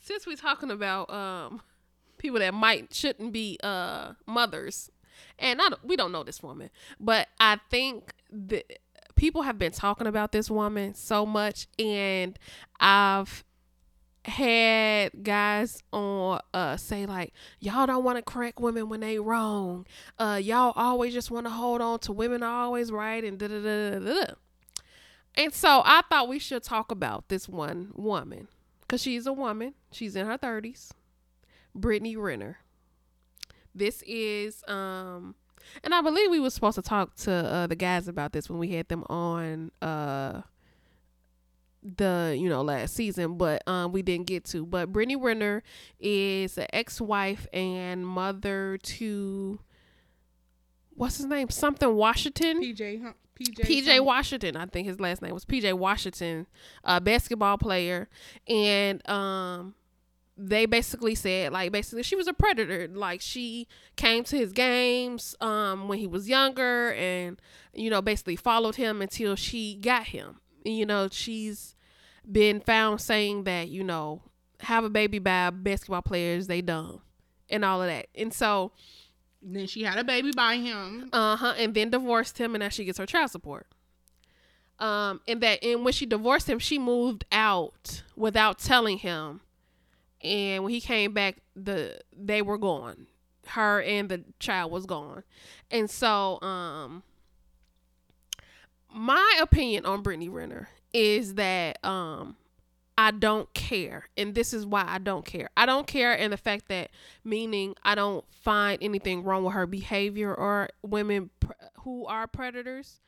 since we're talking about um people that might shouldn't be uh mothers, and I don't, we don't know this woman, but I think that people have been talking about this woman so much, and I've had guys on uh say like y'all don't want to correct women when they wrong. Uh y'all always just want to hold on to women are always right and da da da da da and so i thought we should talk about this one woman because she's a woman. She's in her 30s brittany renner. This is um and i believe we were supposed to talk to uh the guys about this when we had them on uh the you know last season but um we didn't get to. But brittany renner is an ex-wife and mother to what's his name? Something washington? Pj huh? PJ, PJ Washington, I think his last name was PJ Washington, a basketball player, and um, they basically said like basically she was a predator. Like she came to his games um when he was younger, and you know basically followed him until she got him you know, she's been found saying that, you know, have a baby by basketball players, they dumb and all of that. And so then she had a baby by him. Uh-huh. And then divorced him and now she gets her child support. Um, and that and when she divorced him, she moved out without telling him. And when he came back, the they were gone. Her and the child was gone. And so um my opinion on Brittany Renner is that um I don't care. And this is why I don't care. I don't care in the fact that meaning I don't find anything wrong with her behavior or women pr- who are predators.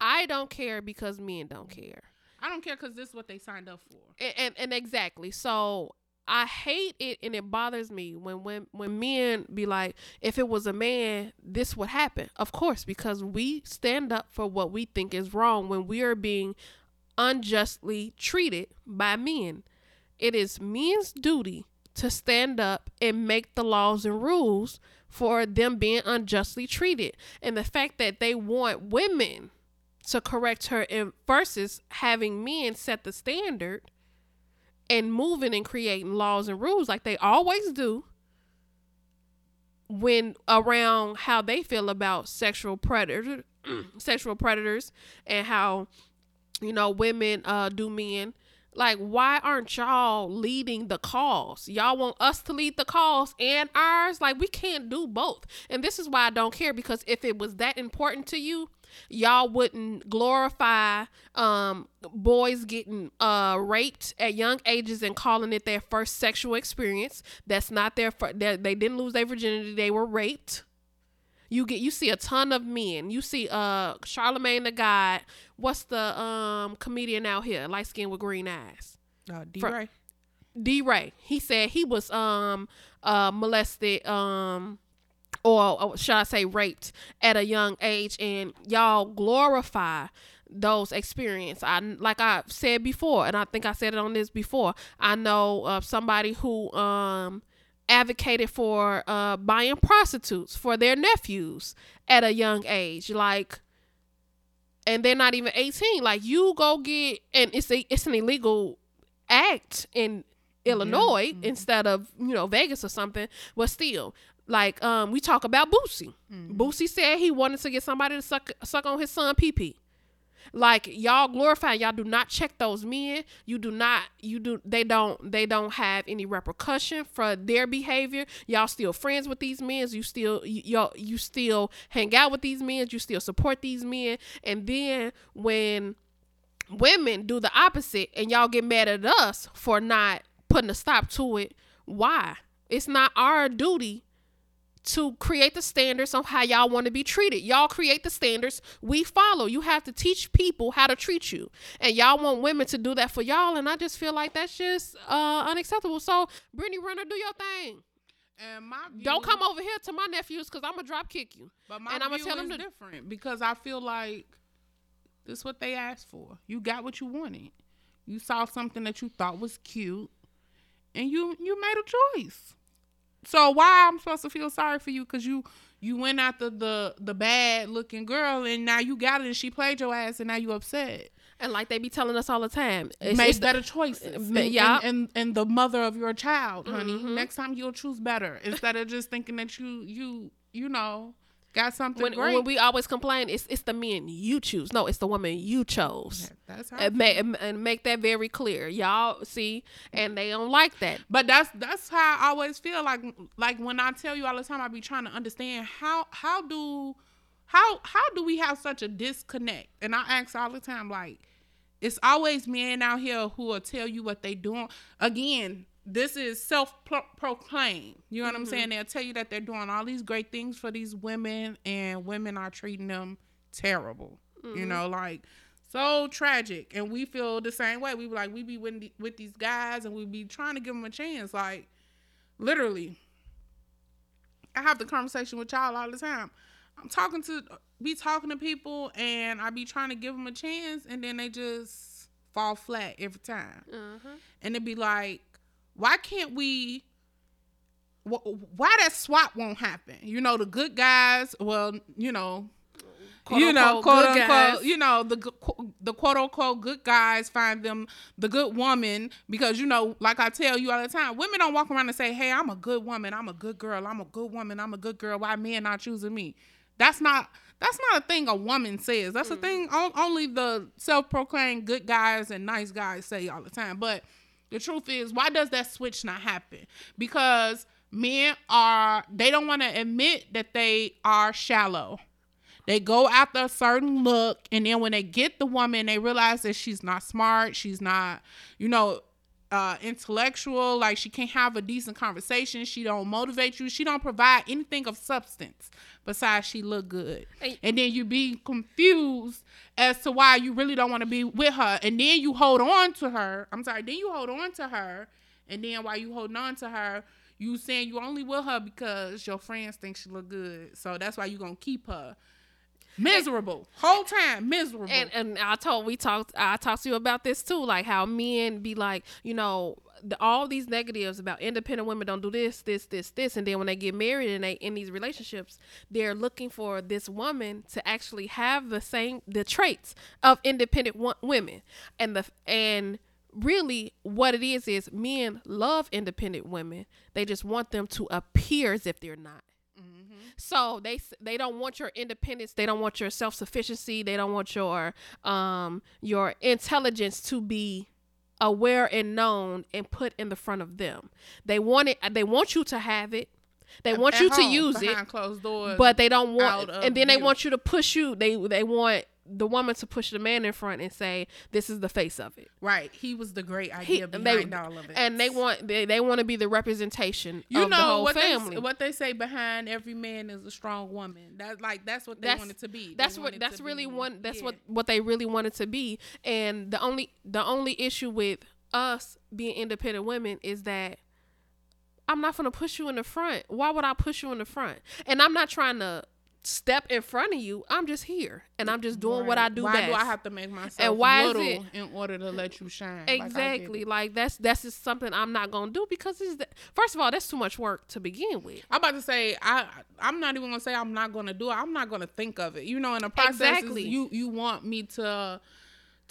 I don't care because men don't care. I don't care because this is what they signed up for. And, and, and exactly. So I hate it and it bothers me when when when men be like, if it was a man, this would happen. Of course, because we stand up for what we think is wrong when we are being unjustly treated by men. It is men's duty to stand up and make the laws and rules for them being unjustly treated. And the fact that they want women to correct her versus having men set the standard and moving and creating laws and rules like they always do when around how they feel about sexual predators sexual predators and how you know women uh do men. Like why aren't y'all leading the cause? Y'all want us to lead the cause and ours? Like we can't do both. And this is why i don't care because if it was that important to you y'all wouldn't glorify um boys getting uh raped at young ages and calling it their first sexual experience that's not their fir- they didn't lose their virginity they were raped you get you see a ton of men. You see uh Charlemagne the God. What's the um comedian out here, light skin with green eyes? Uh, DeRay. D Ray. He said he was um uh molested um or, or should I say raped at a young age and y'all glorify those experience. I like I said before, and I think I said it on this before. I know somebody who um advocated for uh, buying prostitutes for their nephews at a young age. Like, and they're not even 18. Like, you go get, and it's a, it's an illegal act in Illinois mm-hmm. instead of, you know, Vegas or something, but still. Like um, we talk about Boosie. Mm-hmm. Boosie said he wanted to get somebody to suck suck on his son pee pee. Like y'all glorify, y'all do not check those men. You do not, you do, they don't, they don't have any repercussion for their behavior. Y'all still friends with these men. You still, y'all, you still hang out with these men. You still support these men. And then when women do the opposite and y'all get mad at us for not putting a stop to it, why? It's not our duty to create the standards on how y'all want to be treated. Y'all create the standards, we follow. You have to teach people how to treat you. And y'all want women to do that for y'all. And I just feel like that's just uh, unacceptable. So, Brittany Renner, do your thing. And my view, don't come over here to my nephews because I'm gonna drop kick you. But my and I'm gonna tell them to, different because I feel like this is what they asked for. You got what you wanted. You saw something that you thought was cute, and you you made a choice. So why I'm supposed to feel sorry for you because you you went after the the bad looking girl and now you got it and she played your ass and now you upset. And like they be telling us all the time, it's, make it's the- better choices. And- yeah. and, and and the mother of your child, honey. Mhm. Next time you'll choose better instead of just thinking that you you you know got something when, great. when we always complain, it's it's the men you choose. No, it's the woman you chose. That's how. And make, and make that very clear, y'all. See, and they don't like that. But that's that's how I always feel like like when I tell you all the time I be trying to understand how how do how how do we have such a disconnect? And I ask all the time like it's always men out here who will tell you what they doing. Again, this is self proclaimed. You know what I'm mm-hmm. saying? They'll tell you that they're doing all these great things for these women and women are treating them terrible. You mm-hmm. know, like so tragic. And we feel the same way. We be like we be with, the- with these guys and we be trying to give them a chance. Like literally i have the conversation with y'all all the time. I'm talking to be talking to people and i be trying to give them a chance and then they just fall flat every time. Uh-huh. And it be like why can't we wh- why that swap won't happen you know the good guys well you know Quote you know, quote unquote, guys. you know, the the quote unquote good guys find them the good woman because you know, like I tell you all the time, women don't walk around and say, "Hey, I'm a good woman, I'm a good girl, I'm a good woman, I'm a good girl." Why men not choosing me? That's not that's not a thing a woman says. That's a mm. thing only the self-proclaimed good guys and nice guys say all the time. But the truth is, why does that switch not happen? Because men are they don't want to admit that they are shallow. They go after a certain look, and then when they get the woman, they realize that she's not smart, she's not, you know, uh, intellectual. Like she can't have a decent conversation. She don't motivate you. She don't provide anything of substance besides she look good. And- And then you be confused as to why you really don't want to be with her, and then you hold on to her. I'm sorry. Then you hold on to her, and then while you holding on to her. You saying you only with her because your friends think she look good, so that's why you gonna keep her. Miserable. Whole time miserable. And and I told we talked I talked to you about this too, like how men be like, you know, the, all these negatives about independent women don't do this, this, this, this, and then when they get married and they in these relationships, they're looking for this woman to actually have the same the traits of independent wo- women, and the and really what it is is men love independent women. They just want them to appear as if they're not. So they they don't want your independence. They don't want your self sufficiency. They don't want your um your intelligence to be aware and known and put in the front of them. They want it. They want you to have it. They want At you to home, use it, behind closed doors. but they don't want. And then they want you to push you. They they want the woman to push the man in front and say this is the face of it. right, he was the great He- idea they- behind all of it. And they want they, they want to be the representation you of know the whole what family. they what they say behind every man is a strong woman. That like that's what they That's- want it to be. That's what that's really be- one that's yeah. what what they really wanted to be and the only the only issue with us being independent women is that i'm not going to push you in the front why would i push you in the front and i'm not trying to step in front of you i'm just here and i'm just doing what i Right. do Why best do I have to make myself And why is little it- in order to let you shine? Like, exactly it. like that's that's just something i'm not to do because it's the, first of all that's too much work to begin with I'm about to say I I'm not even gonna say I'm not gonna do it. I'm not gonna think of it. You know, in the process, Exactly. you you want me to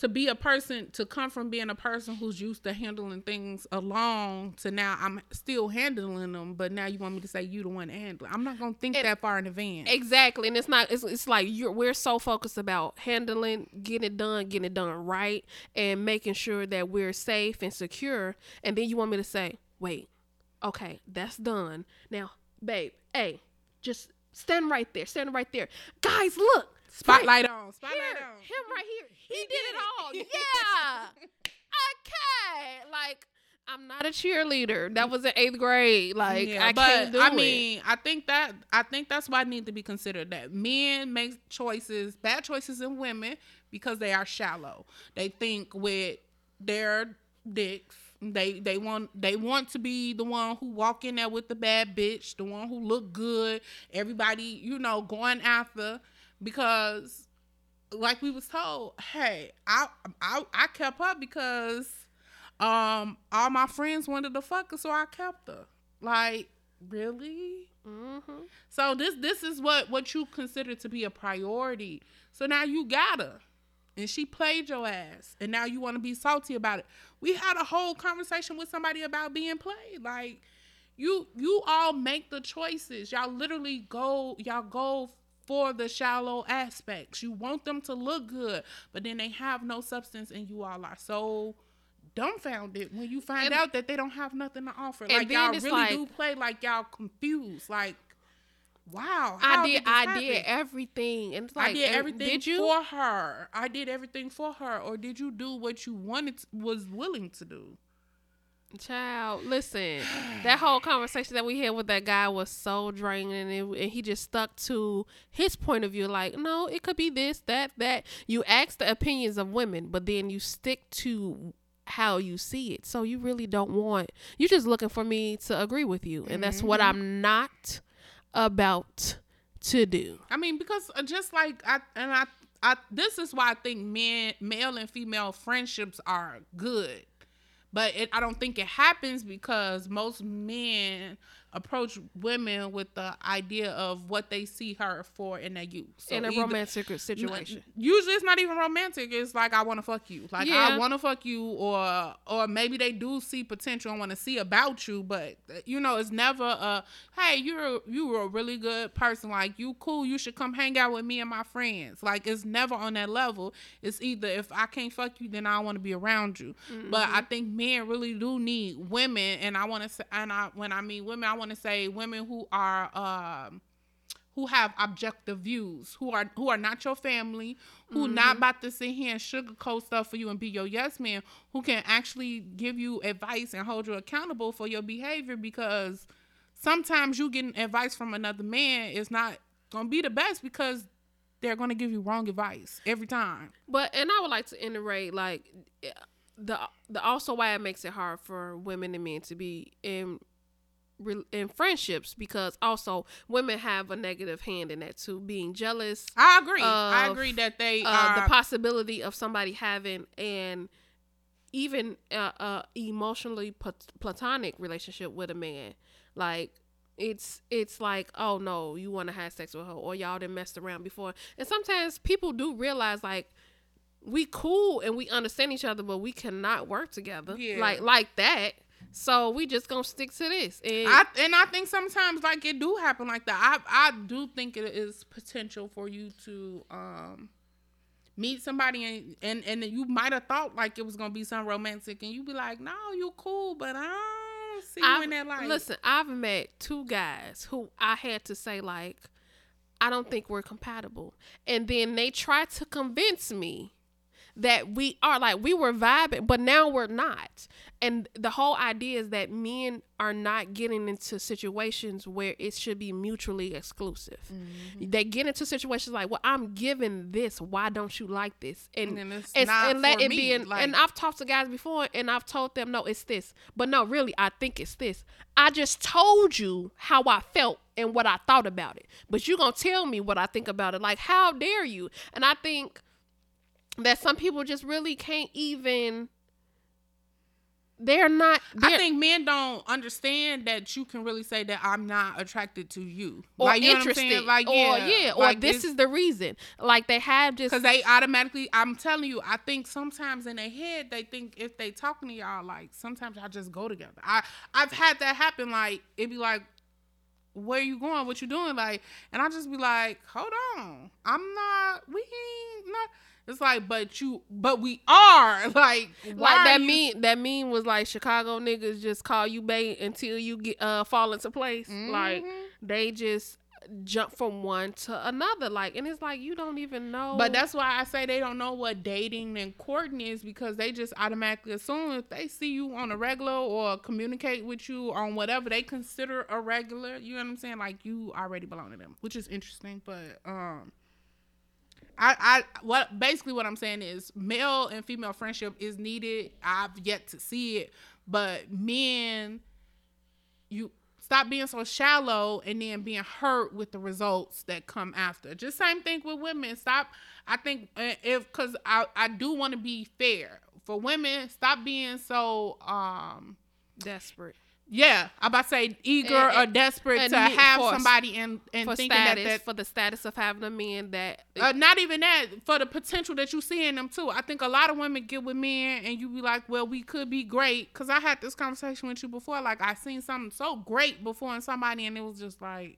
to be a person to come from being a person who's used to handling things alone to now I'm still handling them, but now you want me to say you the one to handle. I'm not gonna think And- that far in advance. Exactly, and it's not. It's, it's like you're. We're so focused about handling, getting it done, getting it done right, and making sure that we're safe and secure. And then you want me to say, "Wait, okay, that's done. Now, babe, hey, just stand right there. Stand right there, guys. Look, Spotlight on. Spotlight here, on. him right here. He, He did it did it. all. Yeah. okay. Like I'm not a cheerleader. That was in eighth grade. Like yeah, I but can't do I it. mean, I think that I think that's why it need to be considered that men make choices, bad choices in women because they are shallow. They think with their dicks. They they want they want to be the one who walk in there with the bad bitch, the one who look good. Everybody, you know, going after because like we was told, hey, I I I kept her because um all my friends wanted to fuck her, so I kept her. Like, really? Mhm. So this this is what what you consider to be a priority. So now you got her. and she played your ass and now you want to be salty about it. We had a whole conversation with somebody about being played. Like you you all make the choices. Y'all literally go y'all go for the shallow aspects. You want them to look good, but then they have no substance and you all are so dumbfounded when you find And- out that they don't have nothing to offer. Like y'all really like- do play like y'all confused. Like wow. I did this I did everything. And it's like I did everything Did you? for her. I did everything for her, or did you do what you wanted, was willing to do? Child, listen. that whole conversation that we had with that guy was so draining, and, it, and he just stuck to his point of view. Like, no, it could be this, that, that. You ask the opinions of women, but then you stick to how you see it. So you really don't want. You're just looking for me to agree with you, and that's what I'm not about to do. I mean, because uh, just like I and I, I this is why I think men, male and female friendships are good, but it, I don't think it happens because most men approach women with the idea of what they see her for in their youth. So in a either- romantic situation. Usually it's not even romantic. It's like I want to fuck you. Like Yeah. I want to fuck you, or or maybe they do see potential and want to see about you, but you know it's never a hey you're you're a really good person. Like you cool. You should come hang out with me and my friends. Like it's never on that level. It's either if I can't fuck you, then I want to be around you. But mm-hmm. I think men really do need women, and I want to say, and I when I mean women, I want to say women who are. um who have objective views, who are who are not your family, who not about to sit here and sugarcoat stuff for you and be your yes man, who can actually give you advice and hold you accountable for your behavior because sometimes you getting advice from another man is not gonna be the best because they're gonna give you wrong advice every time. But and I would like to iterate like the the also why it makes it hard for women and men to be in in friendships because also women have a negative hand in that too, being jealous, I agree. I agree that they uh, are the possibility of somebody having an even uh, uh emotionally platonic relationship with a man like it's it's like oh no you want to have sex with her or y'all done messed around before and sometimes people do realize like we cool and we understand each other but we cannot work together Yeah. like like that so we just gonna stick to this and I and I think sometimes like it do happen like that. I I do think it is potential for you to um meet somebody and and, and you might have thought like it was gonna be something romantic and you be like, no, you cool, but I don't see I've- in that life. Listen, I've met two guys who I had to say like, I don't think we're compatible, and then they try to convince me that we are like we were vibing, but now we're not. And the whole idea is that men are not getting into situations where it should be mutually exclusive. Mm-hmm. They get into situations like, "Well, I'm giving this. Why don't you like this?" And And it's it's, and let it me, be. In, like- and I've talked to guys before, and I've told them, "No, it's this." But no, really, I think it's this. I just told you how I felt and what I thought about it, but you're gonna tell me what I think about it? Like, how dare you? And I think that some people just really can't even. They're not. I they're- think men don't understand that you can really say that I'm not attracted to you. or like, you know what I'm interested? Like, or yeah, yeah, or like, this is the reason. Like they have just Cause they automatically, I'm telling you, I think sometimes in their head they think if they talking to y'all, like sometimes y'all just go together. I I've had that happen. Like it'd be like, where you going? What you doing? Like, and I just be like, hold on, I'm not. We ain't not. It's like, but you, but we are. Like, why like that you- meme that meme was like Chicago niggas just call you bait until you get uh fall into place. Like Mhm. they just jump from one to another. Like and it's like you don't even know But that's why I say they don't know what dating and courting is because they just automatically assume if they see you on a regular or communicate with you on whatever they consider a regular, you know what I'm saying? Like you already belong to them, which is interesting. But um, I I what basically what I'm saying is male and female friendship is needed. I've yet to see it, but men, you stop being so shallow and then being hurt with the results that come after. Just same thing with women. Stop. I think uh, if because I I do want to be fair for women. Stop being so um desperate. Yeah, I about to say eager And- or desperate to have somebody and and for thinking status, that that for the status of having a man that uh, not even that for the potential that you see in them too. I think a lot of women get with men and you be like, well, we could be great. Cause I had this conversation with you before. Like I seen something so great before in somebody and it was just like,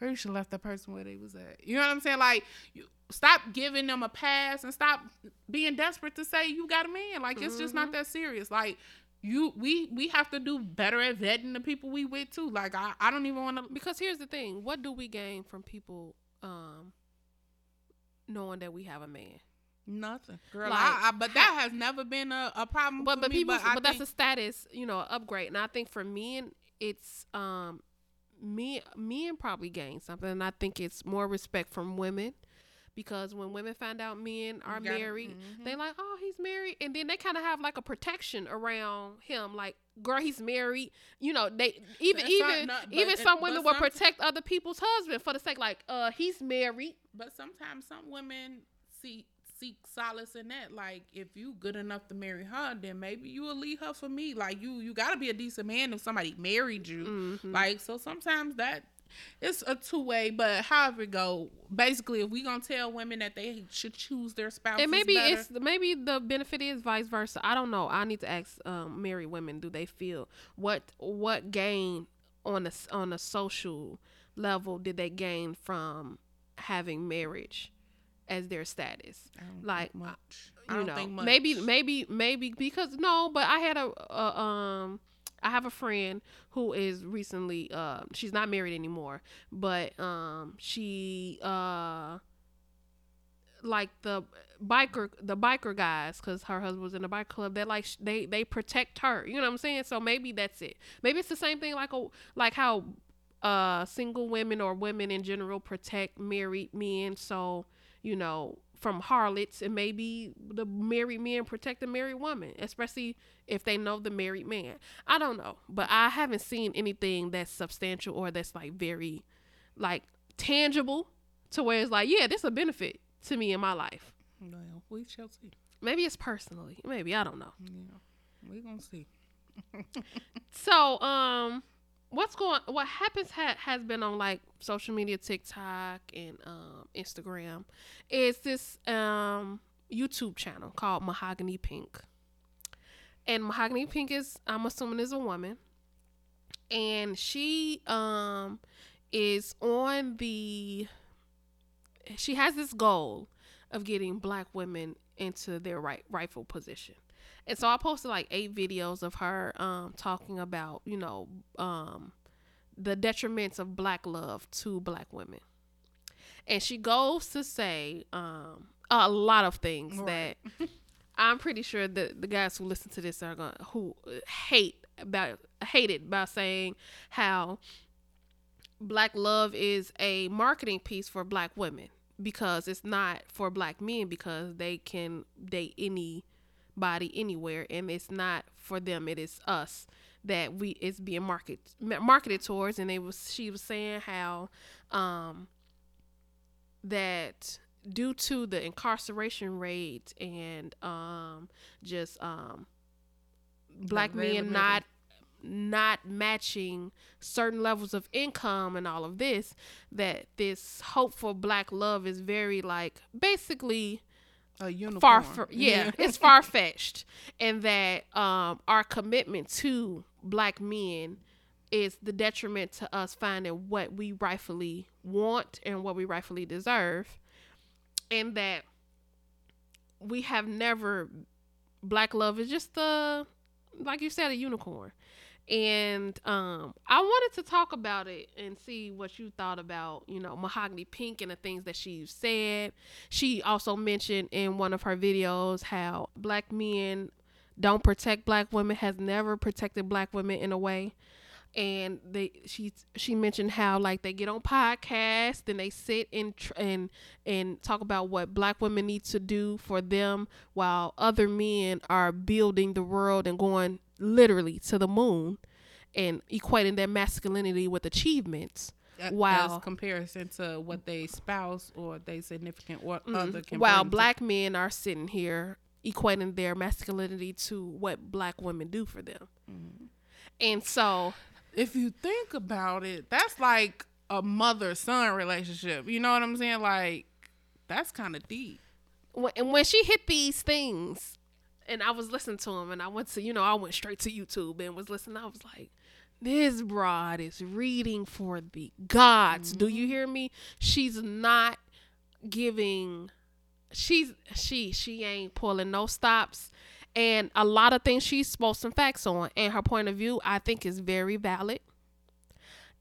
girl, you should left that person where they was at. You know what I'm saying? Like you stop giving them a pass and stop being desperate to say you got a man. Like it's just not that serious. Like you we we have to do better at vetting the people we with too. Like I, I don't even want to because here's the thing: what do we gain from people um knowing that we have a man? Nothing, girl. Like, I, I, but that has never been a, a problem. But for but me, people, but, but, that's a status, you know, upgrade. And I think for men, it's um, me men probably gain something, and I think it's more respect from women. Because when women find out men are gotta- married, mhm. they like, oh, he's married, and then they kind of have like a protection around him, like, girl, he's married. You know, they even That's even not- but even some women will some- protect other people's husband for the sake, like, uh, he's married. But sometimes some women seek seek solace in that. Like if you good enough to marry her, then maybe you will leave her for me. Like you you gotta be a decent man if somebody married you. Mhm. Like so sometimes that it's a two way, but however it go, basically if we gonna tell women that they should choose their spouse, and maybe better, it's maybe the benefit is vice versa. I don't know. I need to ask um, married women: Do they feel what what gain on a on a social level did they gain from having marriage as their status? Like, much. I You don't know, think much. maybe maybe maybe because no, but I had a, a um. I have a friend who is recently uh she's not married anymore, but um she uh like the biker the biker guys because her husband was in the bike club they like they they protect her you know what i'm saying? So maybe that's it. Maybe it's the same thing like a like how uh single women or women in general protect married men. So you know from harlots and maybe the married men protect the married woman especially if they know the married man. I don't know but i haven't seen anything that's substantial or that's like very like tangible to where it's like yeah this is a benefit to me in my life. Well, we shall see. maybe it's personally. Maybe. I don't know. Yeah, We're gonna see. so um what's going what happens ha- has been on like social media tiktok and um instagram is this um youtube channel called mahogany pink. And mahogany pink is i'm assuming is a woman. And she um is on the she has this goal of getting black women into their right rightful position and so I posted like eight videos of her um talking about, you know, um the detriments of black love to black women. And she goes to say um a lot of things Right. that I'm pretty sure that the guys who listen to this are going to who hate about hate it by saying how black love is a marketing piece for black women because it's not for black men because they can date any body anywhere and it's not for them it is us that we it's being market marketed towards. And it was she was saying how um that due to the incarceration rate and um just um black men not not matching certain levels of income and all of this that this hope for black love is very like basically A unicorn. far yeah, it's far fetched and that um our commitment to black men is the detriment to us finding what we rightfully want and what we rightfully deserve. And that we have never black love is just a like you said a unicorn and um i wanted to talk about it and see what you thought about you know mahogany pink and the things that she said. She also mentioned in one of her videos how black men don't protect black women has never protected black women in a way and they she she mentioned how like they get on podcasts and they sit and tr- and and talk about what black women need to do for them while other men are building the world and going literally to the moon and equating their masculinity with achievements A- Wow. As comparison to what they spouse or they significant or Mm. other can while bring to- black men are sitting here equating their masculinity to what black women do for them Mm-hmm. and so if you think about it, that's like a mother son relationship. You know what I'm saying? Like that's kind of deep. and when she hit these things, and I was listening to him, and I went to, you know, I went straight to YouTube and was listening. I was like, this broad is reading for the gods. Do you mm-hmm. hear me? She's not giving. She's she she ain't pulling no stops. And a lot of things she spoke some facts on, and her point of view, I think, is very valid.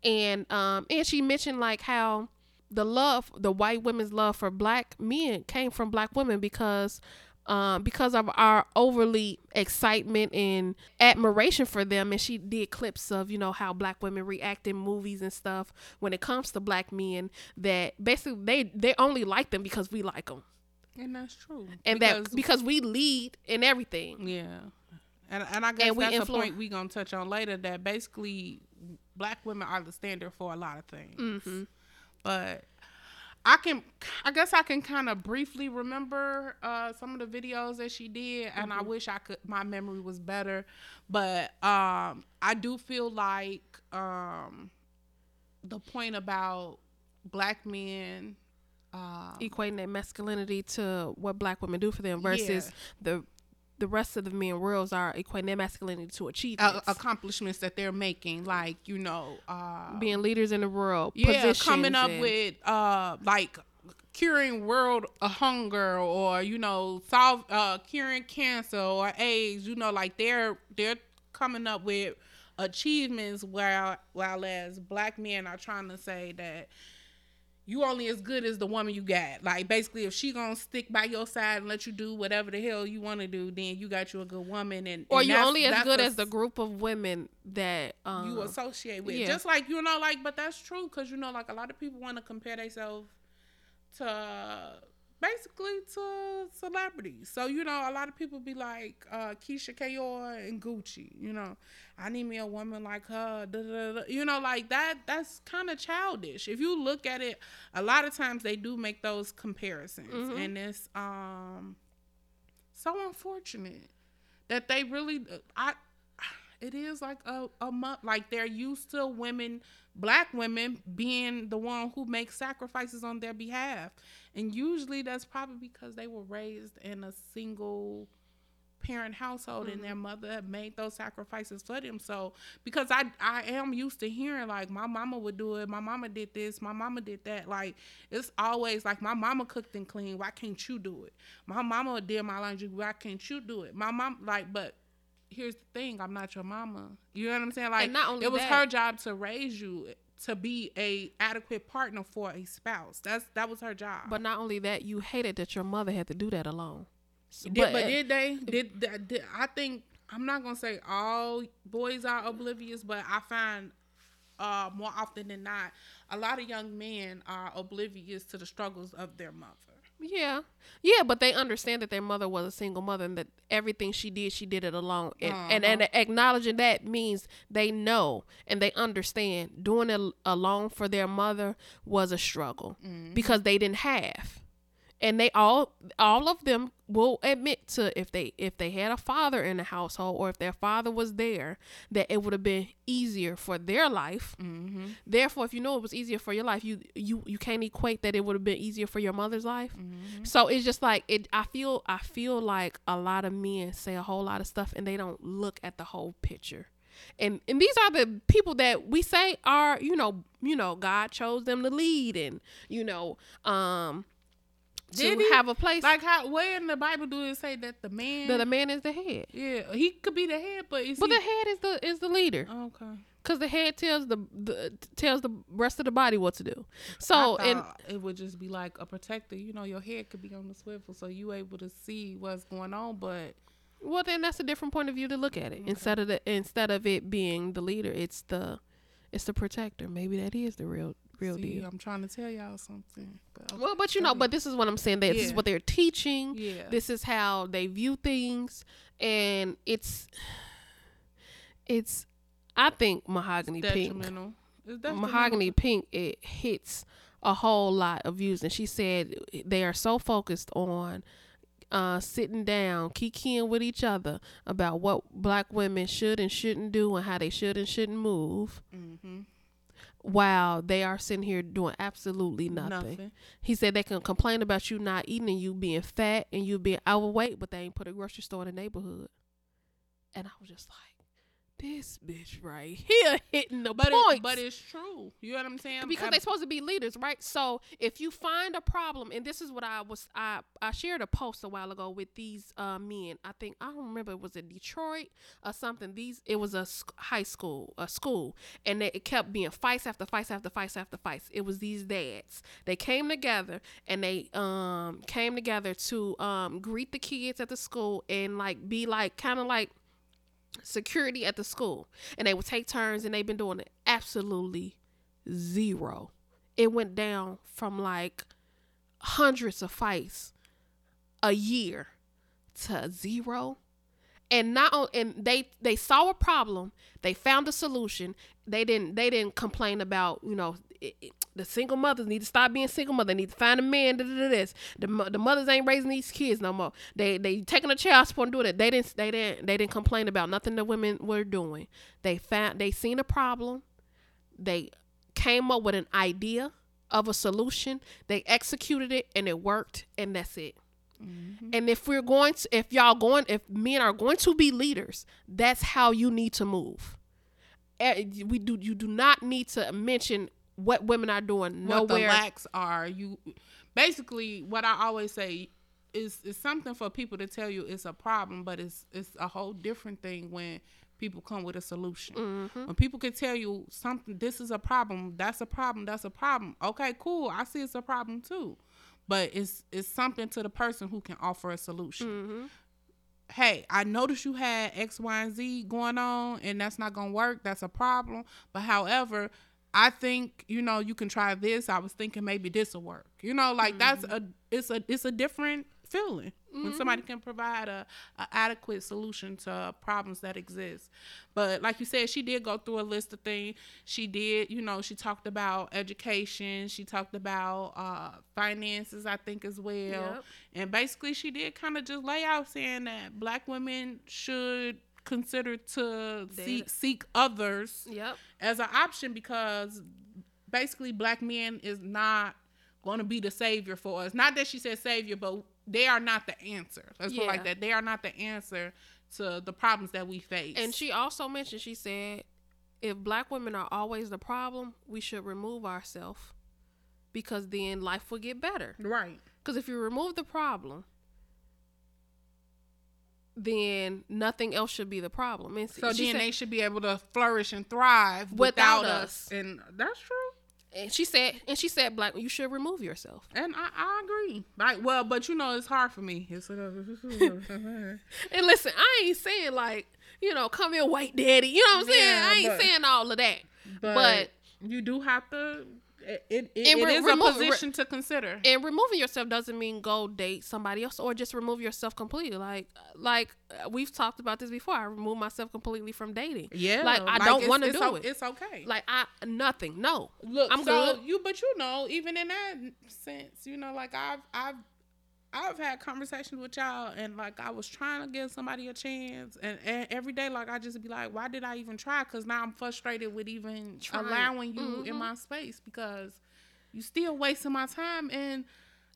And um, and she mentioned like how the love, the white women's love for black men came from black women because um because of our overly excitement and admiration for them and she did clips of you know how black women react in movies and stuff when it comes to black men that basically they they only like them because we like them And that's true. and that because we lead in everything yeah. And, and I guess And that's a point we're gonna touch on later. That basically, black women are the standard for a lot of things. Mm-hmm. But I can, I guess I can kind of briefly remember uh, some of the videos that she did, and Mm-hmm. I wish I could. My memory was better, but um, I do feel like um, the point about black men. Um, equating that masculinity to what black women do for them versus Yeah. the the rest of the men worlds are equating their masculinity to uh, accomplishments that they're making, like you know, uh, being leaders in the world yeah, coming up with uh like curing world hunger or you know solve uh curing cancer or AIDS. You know, like they're they're coming up with achievements while while as black men are trying to say that you only as good as the woman you got. Like basically, if she gonna stick by your side and let you do whatever the hell you want to do, then you got you a good woman. And or you only as good as the group of women that um, you associate with. yeah. Just like you know, like, but that's true because you know, like a lot of people want to compare themselves to basically to celebrities. So you know, a lot of people be like uh, Keyshia Ka'oir and Gucci. You know, I need me a woman like her. Da, da, da. You know, like that. That's kind of childish. If you look at it, a lot of times they do make those comparisons, Mhm. and it's um so unfortunate that they really I it is like a, a month like they're used to women black women being the one who makes sacrifices on their behalf. And usually that's probably because they were raised in a single parent household and their mm-hmm. mother made those sacrifices for them. So because i i am used to hearing like my mama would do it. My mama did this. My mama did that. Like it's always like my mama cooked and cleaned. Why can't you do it? My mama did my laundry. Why can't you do it? My mom like but here's the thing i'm not your mama. You know what i'm saying? Like And not only it was that- her job to raise you to be a adequate partner for a spouse. That's that was her job. But not only that you hated that your mother had to do that alone. Did, but, did they? Did, did, did i think i'm not gonna say all boys are oblivious but i find uh more often than not a lot of young men are oblivious to the struggles of their mother Yeah, yeah, but they understand that their mother was a single mother and that everything she did, she did it alone. And and, uh-huh. and acknowledging that means they know and they understand doing it alone for their mother was a struggle mm-hmm. because they didn't have. And they all all of them will admit to if they if they had a father in the household or if their father was there that it would have been easier for their life mm-hmm. Therefore, if you know it was easier for your life, you you you can't equate that it would have been easier for your mother's life. Mm-hmm. So it's just like it. I feel I feel like a lot of men say a whole lot of stuff and they don't look at the whole picture. And and these are the people that we say are you know you know God chose them to lead and you know um to Did he? have a place. like how where in the bible do it say that the man that the man is the head, yeah he could be the head but is but he the head is the is the leader. okay Cause the head tells the, the tells the rest of the body what to do. So and it would just be like a protector. You know, your head could be on the swivel, so you able to see what's going on. But Well, then that's a different point of view to look at it. Instead of the instead of it being the leader, it's the it's the protector. Maybe that is the real real see, deal. I'm trying to tell y'all something. But Well, but you know, but this is what I'm saying. That this is what they're teaching. yeah, This is how they view things, and it's it's. I think mahogany pink, detrimental. It's mahogany pink, it hits a whole lot of views. And she said they are so focused on uh, sitting down, kikiing with each other about what black women should and shouldn't do and how they should and shouldn't move. Mm-hmm. While they are sitting here doing absolutely nothing. Nothing. He said they can complain about you not eating and you being fat and you being overweight, but they ain't put a grocery store in the neighborhood. And I was just like, this bitch right here hitting the But points. it, but it's true. You know what I'm saying? because they're supposed to be leaders, right? So if you find a problem, and this is what I was, I I shared a post a while ago with these uh, men. I think I don't remember it was in Detroit or something. These it was a sc- high school, a school, and they, it kept being fights after fights after fights after fights. It was these dads. They came together and they um came together to um greet the kids at the school and like be like kind of like security at the school and they would take turns and they've been doing it absolutely zero. It went down from like hundreds of fights a year to zero. And not on, and they they saw a problem. They found a solution. They didn't they didn't complain about you know it, the single mothers need to stop being single mother they need to find a man da, da, da, this. The, the mothers ain't raising these kids no more. They they taking a child support and doing it. They didn't they didn't they didn't complain about nothing the women were doing. They found they seen a problem. They came up with an idea of a solution. They executed it and it worked and that's it. And if we're going to if y'all going if men are going to be leaders that's how you need to move. Eh, we do you do not need to mention what women are doing Nowhere. what the lacks are. You basically what I always say is is something for people to tell you it's a problem, but it's it's a whole different thing when people come with a solution. Mm-hmm. When people can tell you something, this is a problem, that's a problem, that's a problem. Okay, cool. I see it's a problem too, but it's it's something to the person who can offer a solution. Mm-hmm. Hey, I noticed you had X, Y, and Z going on, and that's not gonna work. That's a problem. But however, I think you know you can try this. I was thinking maybe this will work. You know, like that's a it's a it's a different feeling when somebody can provide a, a adequate solution to problems that exist. But like you said, she did go through a list of things. She did, you know, she talked about education. She talked about uh, finances, I think, as well. Yep. And basically, she did kind of just lay out saying that black women should consider to seek, seek others yep as an option because basically black men is not going to be the savior for us. Not that she said savior, but they are not the answer. Let's put it like that. They are not the answer to the problems that we face. and she also mentioned she said if black women are always the problem we should remove ourselves because then life will get better right. Because if you remove the problem, then nothing else should be the problem. And So then said, they should be able to flourish and thrive Without without, us. us. And that's true. and she said, and she said, black, you should remove yourself. And I, I agree. Like, well, but you know, it's hard for me. It's, uh, And listen, I ain't saying like, you know, come here, white daddy. You know what I'm saying? Yeah, I ain't but- saying all of that. but, But- you do have to. It, it, it, re- is remove- a position to consider. And removing yourself doesn't mean go date somebody else or just remove yourself completely. Like, like uh, we've talked about this before. I remove myself completely from dating. yeah, like, I don't wanna do o- it. It's okay. Like I nothing. No. Look, I'm so good. you, but you know, even in that sense, you know, like I've, I've, I've had conversations with y'all, and like I was trying to give somebody a chance, and, and every day, like I just be like, why did I even try? Because now I'm frustrated with even Trying. allowing you in Mhm. my space because you still wasting my time, and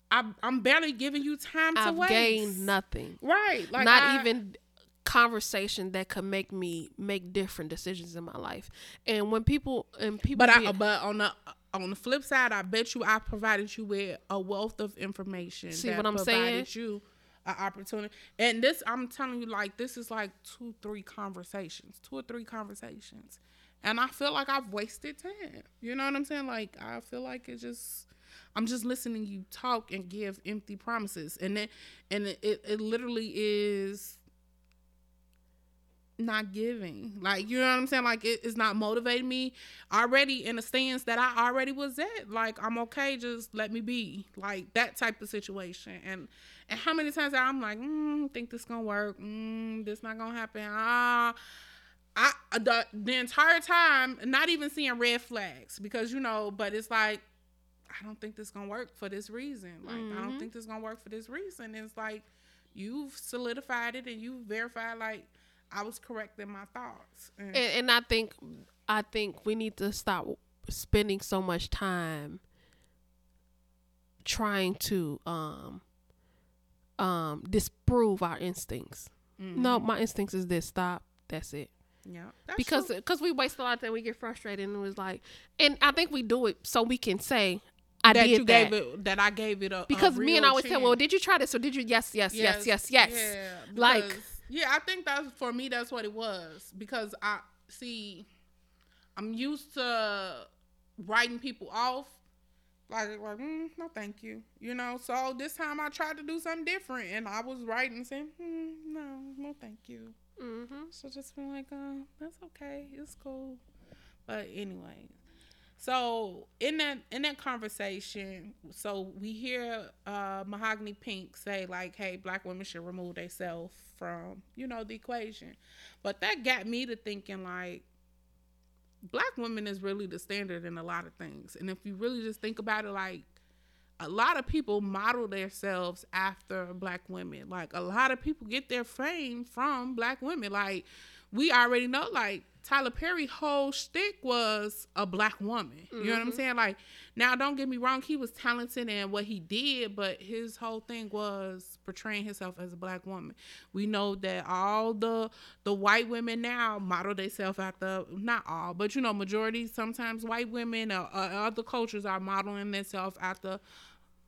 I'm, I'm barely giving you time to waste. I've waste. gained nothing. Right, like not I- even conversation that could make me make different decisions in my life. And when people and people, But I, but on the on the flip side, I bet you I provided you with a wealth of information. See that what I'm saying? provided You an opportunity, and this I'm telling you, like this is like two, three conversations, two or three conversations, and I feel like I've wasted time. You know what I'm saying? Like I feel like it just. I'm just listening you talk and give empty promises, and it and it, it, it literally is not giving. Like, you know what I'm saying? Like, it, it's not motivating me already in a stance that I already was at. Like, I'm okay, just let me be. Like, that type of situation. And and how many times I'm like, mm, think this gonna work? Mm, this not gonna happen. Ah. I the, the entire time not even seeing red flags because you know, but it's like I don't think this gonna work for this reason. Like I Mhm. don't think this gonna work for this reason. It's like you've solidified it and you've verified like I was correcting my thoughts. And, and I think I think we need to stop spending so much time trying to um um disprove our instincts. Mm-hmm. No, my instincts is this. Stop. That's it. Yeah. because because we waste a lot of time, we get frustrated, and it was like, and I think we do it so we can say. I that did you that. gave it that I gave it a because a me and I always say, well, did you try this or did you? Yes, yes, yes, yes, yes. Yeah, like, yeah, I think that's for me. That's what it was because I see. I'm used to writing people off, like, like mm, no, thank you, you know. So this time I tried to do something different, and I was writing saying, mm, no, no, thank you. mm-hmm. So just been like, uh, that's okay, it's cool. But anyway, so in that in that conversation, so we hear uh, Mahogany Pink say like, "Hey, black women should remove themselves from you know the equation," but that got me to thinking like, black women is really the standard in a lot of things, and if you really just think about it, like. A lot of people model themselves after black women. Like a lot of people get their fame from black women. Like we already know, like Tyler Perry whole shtick was a black woman. You know what I'm mm-hmm. saying? Like now, don't get me wrong, he was talented in what he did, but his whole thing was portraying himself as a black woman. We know that all the the white women now model themselves after not all, but you know, majority sometimes white women or, or other cultures are modeling themselves after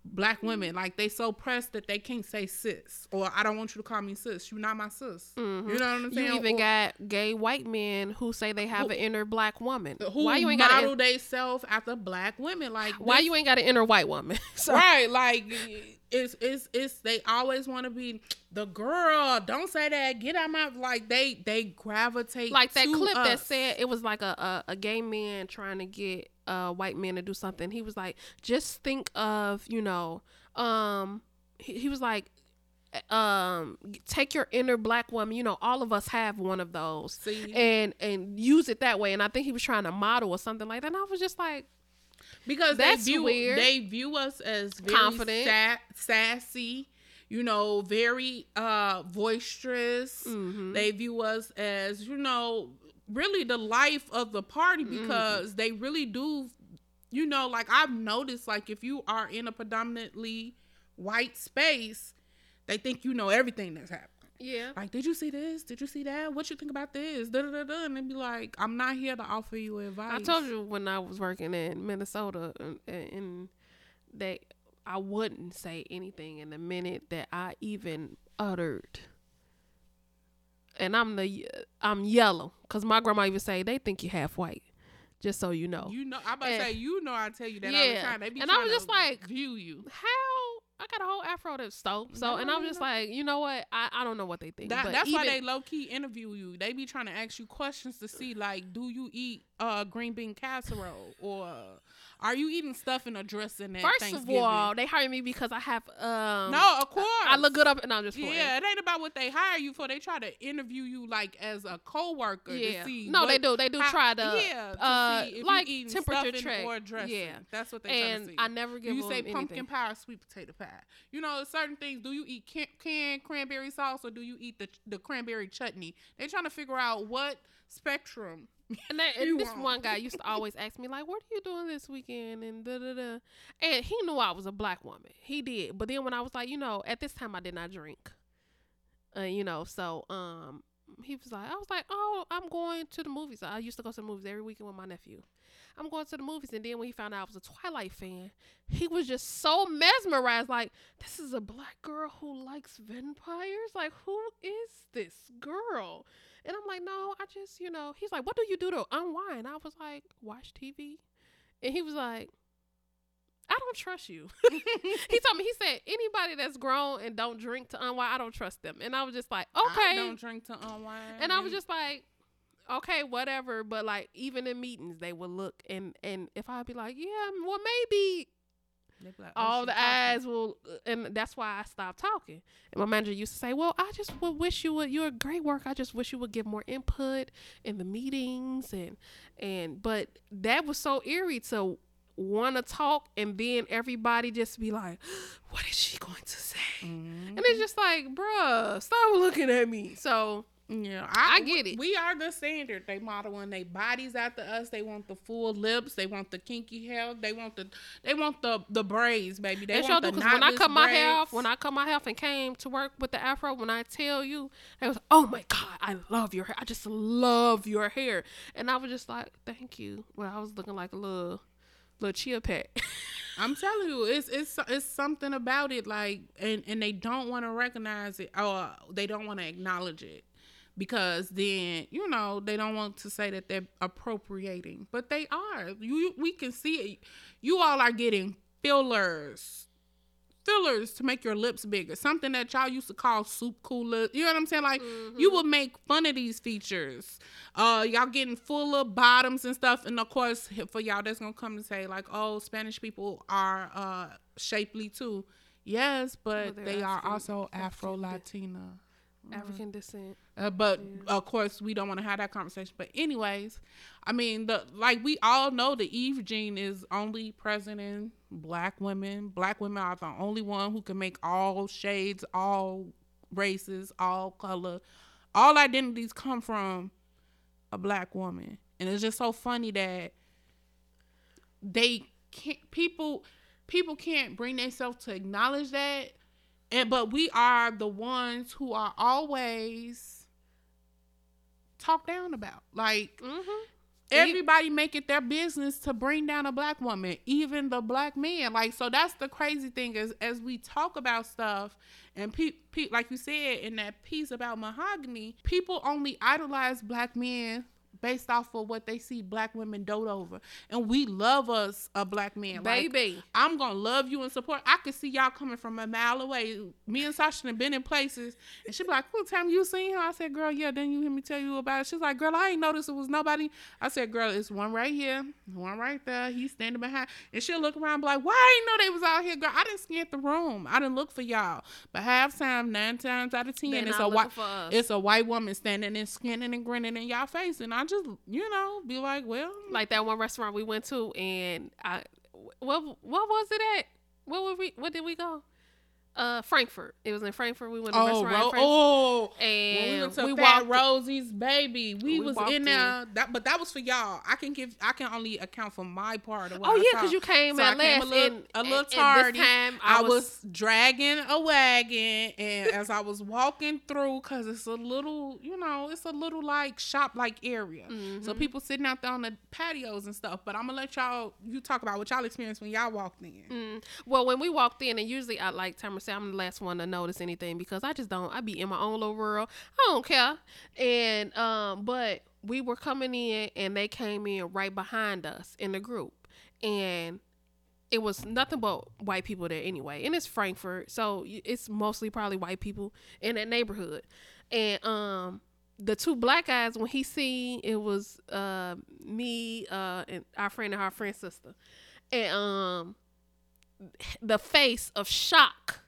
black women like they so pressed that they can't say sis or i don't want you to call me sis you're not my sis you mm-hmm. know what i'm saying You even Or- got gay white men who say they have Who- an inner black woman. who why you ain't model got? themselves after black women like Why this- you ain't got an inner white woman? so, right like it's it's it's they always want to be the girl don't say that get out my like they they gravitate like that clip that said it was like a, a a gay man trying to get a white man to do something. He was like, just think of you know, um, he, he was like. Um, take your inner black woman. You know, all of us have one of those, See? and and use it that way. And I think he was trying to model or something like that. And I was just like, because That's they view weird. they view us as very Confident. sa- sassy you know very uh boisterous mhm. they view us as you know really the life of the party Mm-hmm. because they really do you know like i've noticed like if you are in a predominantly white space they think you know everything that's happening yeah, like did you see this did you see that what you think about this da, da, da, da. and they be like i'm not here to offer you advice I told you when I was working in Minnesota, and, and they, I wouldn't say anything in the minute that I even uttered. And I'm the, I'm yellow, cause my grandma even say they think you half white, just so you know. You know, I'm about to say, you know, I tell you that all the Yeah. time. They be And I was just like, view you. How I got a whole afro to so so, No, and I'm just know. like, you know what? I, I don't know what they think. That, but that's why they low key interview you. They be trying to ask you questions to see, like, do you eat uh green bean casserole or are you eating stuff in a dressing at First of all, they hire me because I have um. no, of course. I look good up, and I'm just playing. Yeah, it ain't about what they hire you for. They try to interview you like as a coworker Yeah. to see. No, they do. They do how- try to. yeah, to uh, like temperature check. or dressing. Yeah. that's what they try to and see. I never give you say anything. pumpkin pie or sweet potato pie. You know, certain things. Do you eat can- canned cranberry sauce or do you eat the the cranberry chutney? They're trying to figure out what spectrum. And, that, and this one guy used to always ask me like, "What are you doing this weekend?" And da da da. And he knew I was a black woman. He did. But then when I was like, you know, at this time I did not drink. Uh, you know, so um, he was like, I was like, oh, I'm going to the movies. I used to go to the movies every weekend with my nephew. I'm going to the movies, and then when he found out I was a Twilight fan, he was just so mesmerized. Like, this is a black girl who likes vampires. Like, who is this girl? And I'm like, no, I just, you know, he's like, what do you do to unwind? I was like, watch TV. And he was like, I don't trust you. he told me, he said, anybody that's grown and don't drink to unwind, I don't trust them. And I was just like, I okay. don't drink to unwind. And I was just like, okay, whatever. But like, even in meetings, they would look and and if I'd be like, yeah, well, maybe like, oh, all the talking. eyes will, and that's why I stopped talking. And my manager used to say, "Well, I just would wish you would. You're a great work. I just wish you would give more input in the meetings and and." But that was so eerie to want to talk and then everybody just be like, what is she going to say? Mm-hmm. And it's just like, bruh, stop looking at me. So Yeah, I get it. We are the standard. They modeling their bodies after us. They want the full lips. They want the kinky hair. They want the they want the the braids, baby. They They want the because when I cut my hair off, when I cut my hair off and came to work with the afro, when I tell you, they was, oh my god, I love your hair. I just love your hair, and I was just like, thank you. Well, I was looking like a little, little chia pet. I'm telling you, it's it's it's something about it, like, and and they don't want to recognize it, or they don't want to acknowledge it, because then you know they don't want to say that they're appropriating, but they are. You we can see it. You all are getting fillers, fillers to make your lips bigger. Something that y'all used to call soup cooler. You know what I'm saying? Like you will make fun of these features. Uh, y'all getting fuller bottoms and stuff, and of course for y'all that's gonna come and say like, oh, Spanish people are uh shapely too. Yes, but they're they are also Afro Latina. African descent. Uh, but of course, we don't want to have that conversation. But anyways, I mean, the like we all know the Eve gene is only present in black women. Black women are the only one who can make all shades, all races, all color, all identities come from a black woman. And it's just so funny that they can't people people can't bring themselves to acknowledge that and but we are the ones who are always talked down about like Mm-hmm. everybody make it their business to bring down a black woman even the black man like so that's the crazy thing is as we talk about stuff and pe- pe- like you said in that piece about mahogany people only idolize black men based off of what they see black women dote over and we love us a black man Like, Baby. I'm gonna love you and support. I could see y'all coming from a mile away. Me and Sasha have been in places, and she be like, "Cool time you seen her?" I said, "Girl, yeah." Then you hear me tell you about it. She's like, "Girl, I ain't noticed it was nobody." I said, "Girl, it's one right here, one right there. He's standing behind." And she'll look around, and be like, "Why I ain't know they was out here, girl? I didn't scan the room. I didn't look for y'all." But half time, nine times out of ten, They it's a white, looking for us. it's a white woman standing and skinning and grinning in y'all face, and I just, you know, be like, "Well, like that one restaurant we went to, and I, what what was it at? What were we? What did we go? Uh, Frankfort. It was in Frankfort. We went to oh, restaurant. ro- oh." and we went to we Fat. Rosie's baby, we, We was in there. That, but that was for y'all. I can give. I can only account for my part of what Oh I yeah, because you came So I at came last a little, and a little tardy. This time I was dragging a wagon, and as I was walking through, cause it's a little, you know, it's a little like shop like area. So Mm-hmm. people sitting out there on the patios and stuff. But I'm gonna let y'all you talk about what y'all experienced when y'all walked in. Mm, well, when we walked in, and usually I like Tamara I'm the last one to notice anything because I just don't. I be in my own little world. I don't care. And um, but we were coming in, and they came in right behind us in the group, and it was nothing but white people there anyway. And it's Frankfort, so it's mostly probably white people in that neighborhood. And um, the two black guys when he seen it was uh me uh and our friend and our friend's sister, and um the face of shock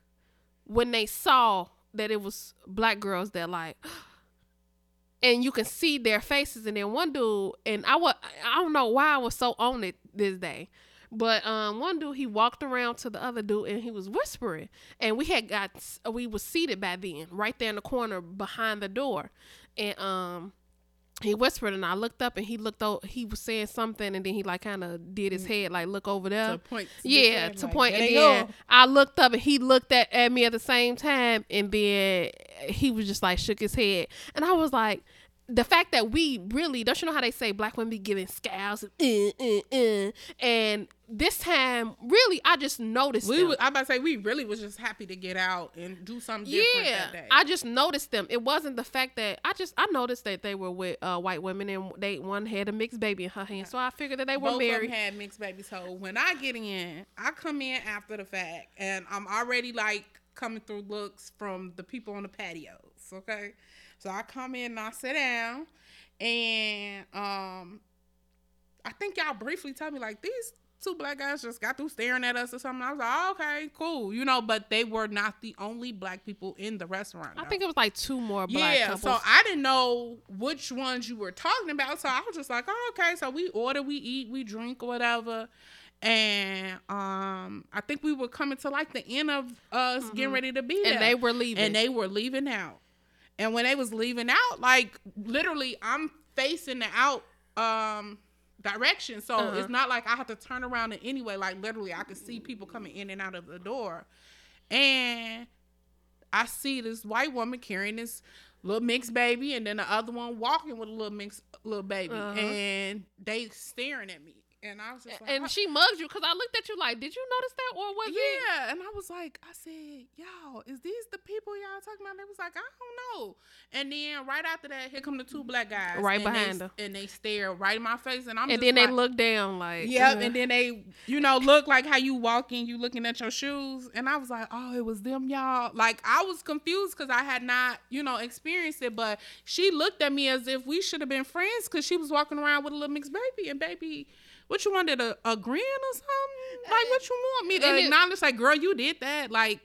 when they saw that it was black girls that like and you can see their faces and then one dude and I was I don't know why I was so on it this day. But um one dude he walked around to the other dude and he was whispering and we had got we was seated by then right there in the corner behind the door and um he whispered and I looked up and he looked over he was saying something and then he like kind of did his mm. head like look over there To point. to yeah, to like, point. And then go. I looked up and he looked at, at me at the same time, and then he was just like shook his head, and I was like. The fact that we really don't you know how they say black women be giving scowls and uh, uh, uh, and this time really I just noticed We them. was, I about to say we really was just happy to get out and do something different yeah that day. I just noticed them it wasn't the fact that I just I noticed that they were with uh, white women and they one had a mixed baby in her hand so I figured that they were Both married had mixed babies. So when I get in, I come in after the fact, and I'm already like coming through looks from the people on the patios. Okay, so I come in and I sit down, and um, I think y'all briefly tell me like these two black guys just got through staring at us or something. I was like, oh, okay, cool, you know. But they were not the only black people in the restaurant. I though. think it was like two more black Yeah, couples so I didn't know which ones you were talking about. So I was just like, oh, okay. So we order, we eat, we drink, whatever. and um I think we were coming to like the end of us getting ready to be there. And they were leaving. and they were leaving out. And when they was leaving out, like literally, I'm facing the out um direction, so Uh-huh. it's not like I have to turn around in any way. Like literally, I could see people coming in and out of the door, and I see this white woman carrying this little mixed baby, and then the other one walking with a little mixed little baby, Uh-huh. and they staring at me, and I was just like, and "Huh?" she mugged you because I looked at you like, did you notice that or was it? Yeah, and I was like, I said, y'all, is these the people y'all talking about? They was like, I don't know. And then right after that, here come the two black guys, Right and they- behind her. and they stare right in my face, and I'm And then they look down like, Yep, uh, and then they, you know, look like how you walking, you looking at your shoes, and I was like, oh, it was them, y'all. Like I was confused because I had not, you know, experienced it, but she looked at me as if we should have been friends because she was walking around with a little mixed baby, and baby, what you wanted a, a grin or something? Like what you want me to And it- acknowledge? Like, girl, you did that. Like,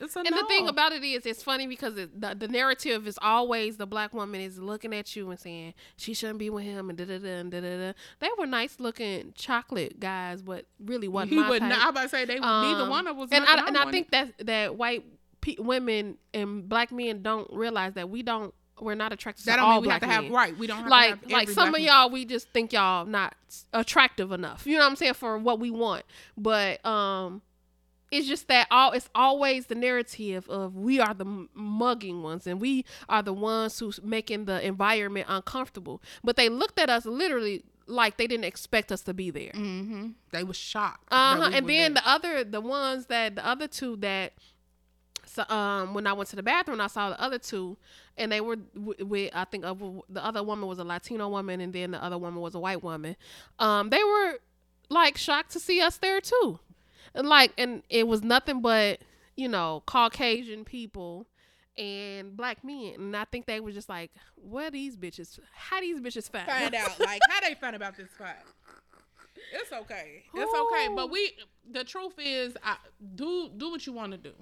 it's a And no. the thing about it is, it's funny because it, the, the narrative is always the black woman is looking at you and saying she shouldn't be with him and da da da da da. They were nice looking chocolate guys, but really wasn't he would type. not. I about to say they neither Um, one of us. and I, and I think that that white pe- women and black men don't realize that we don't we're not attracted that to don't all mean we black have to have right. We don't have like like some of y'all we just think y'all not attractive enough you know what i'm saying for what we want but um it's just that all it's always the narrative of we are the mugging ones and we are the ones who's making the environment uncomfortable but they looked at us literally like they didn't expect us to be there Mm-hmm. They was shocked. uh-huh. And were then there. the other, the ones that the other two that, so um, when I went to the bathroom, I saw the other two, and they were w- with I think of the other woman was a Latino woman, and then the other woman was a white woman. Um, they were like shocked to see us there too, and like, and it was nothing but you know Caucasian people and black men, and I think they were just like, "Where these bitches? How these bitches find, find out like how they found about this fight. It's okay. It's okay. But we the truth is I do do what you want to do.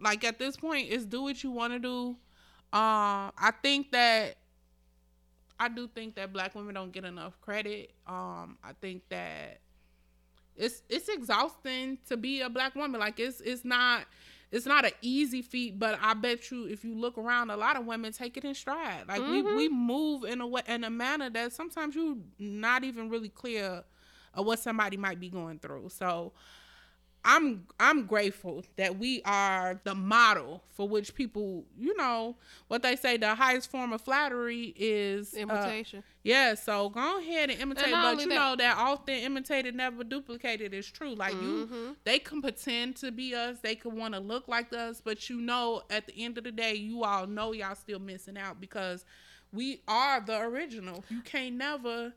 Like at this point is do what you want to do. Um I think that I do think that black women don't get enough credit. Um I think that it's it's exhausting to be a black woman. Like it's it's not it's not an easy feat, but I bet you if you look around, a lot of women take it in stride. Like we we move in a way in a manner that sometimes you're not even really clear of what somebody might be going through. So I'm I'm grateful that we are the model for which people, you know, what they say the highest form of flattery is uh, imitation. yeah, so go ahead and imitate, not but you that- know that often imitated, never duplicated is true. Like you, Mhm. they can pretend to be us, they can want to look like us, but you know, at the end of the day, you all know y'all still missing out because we are the original. You can't never,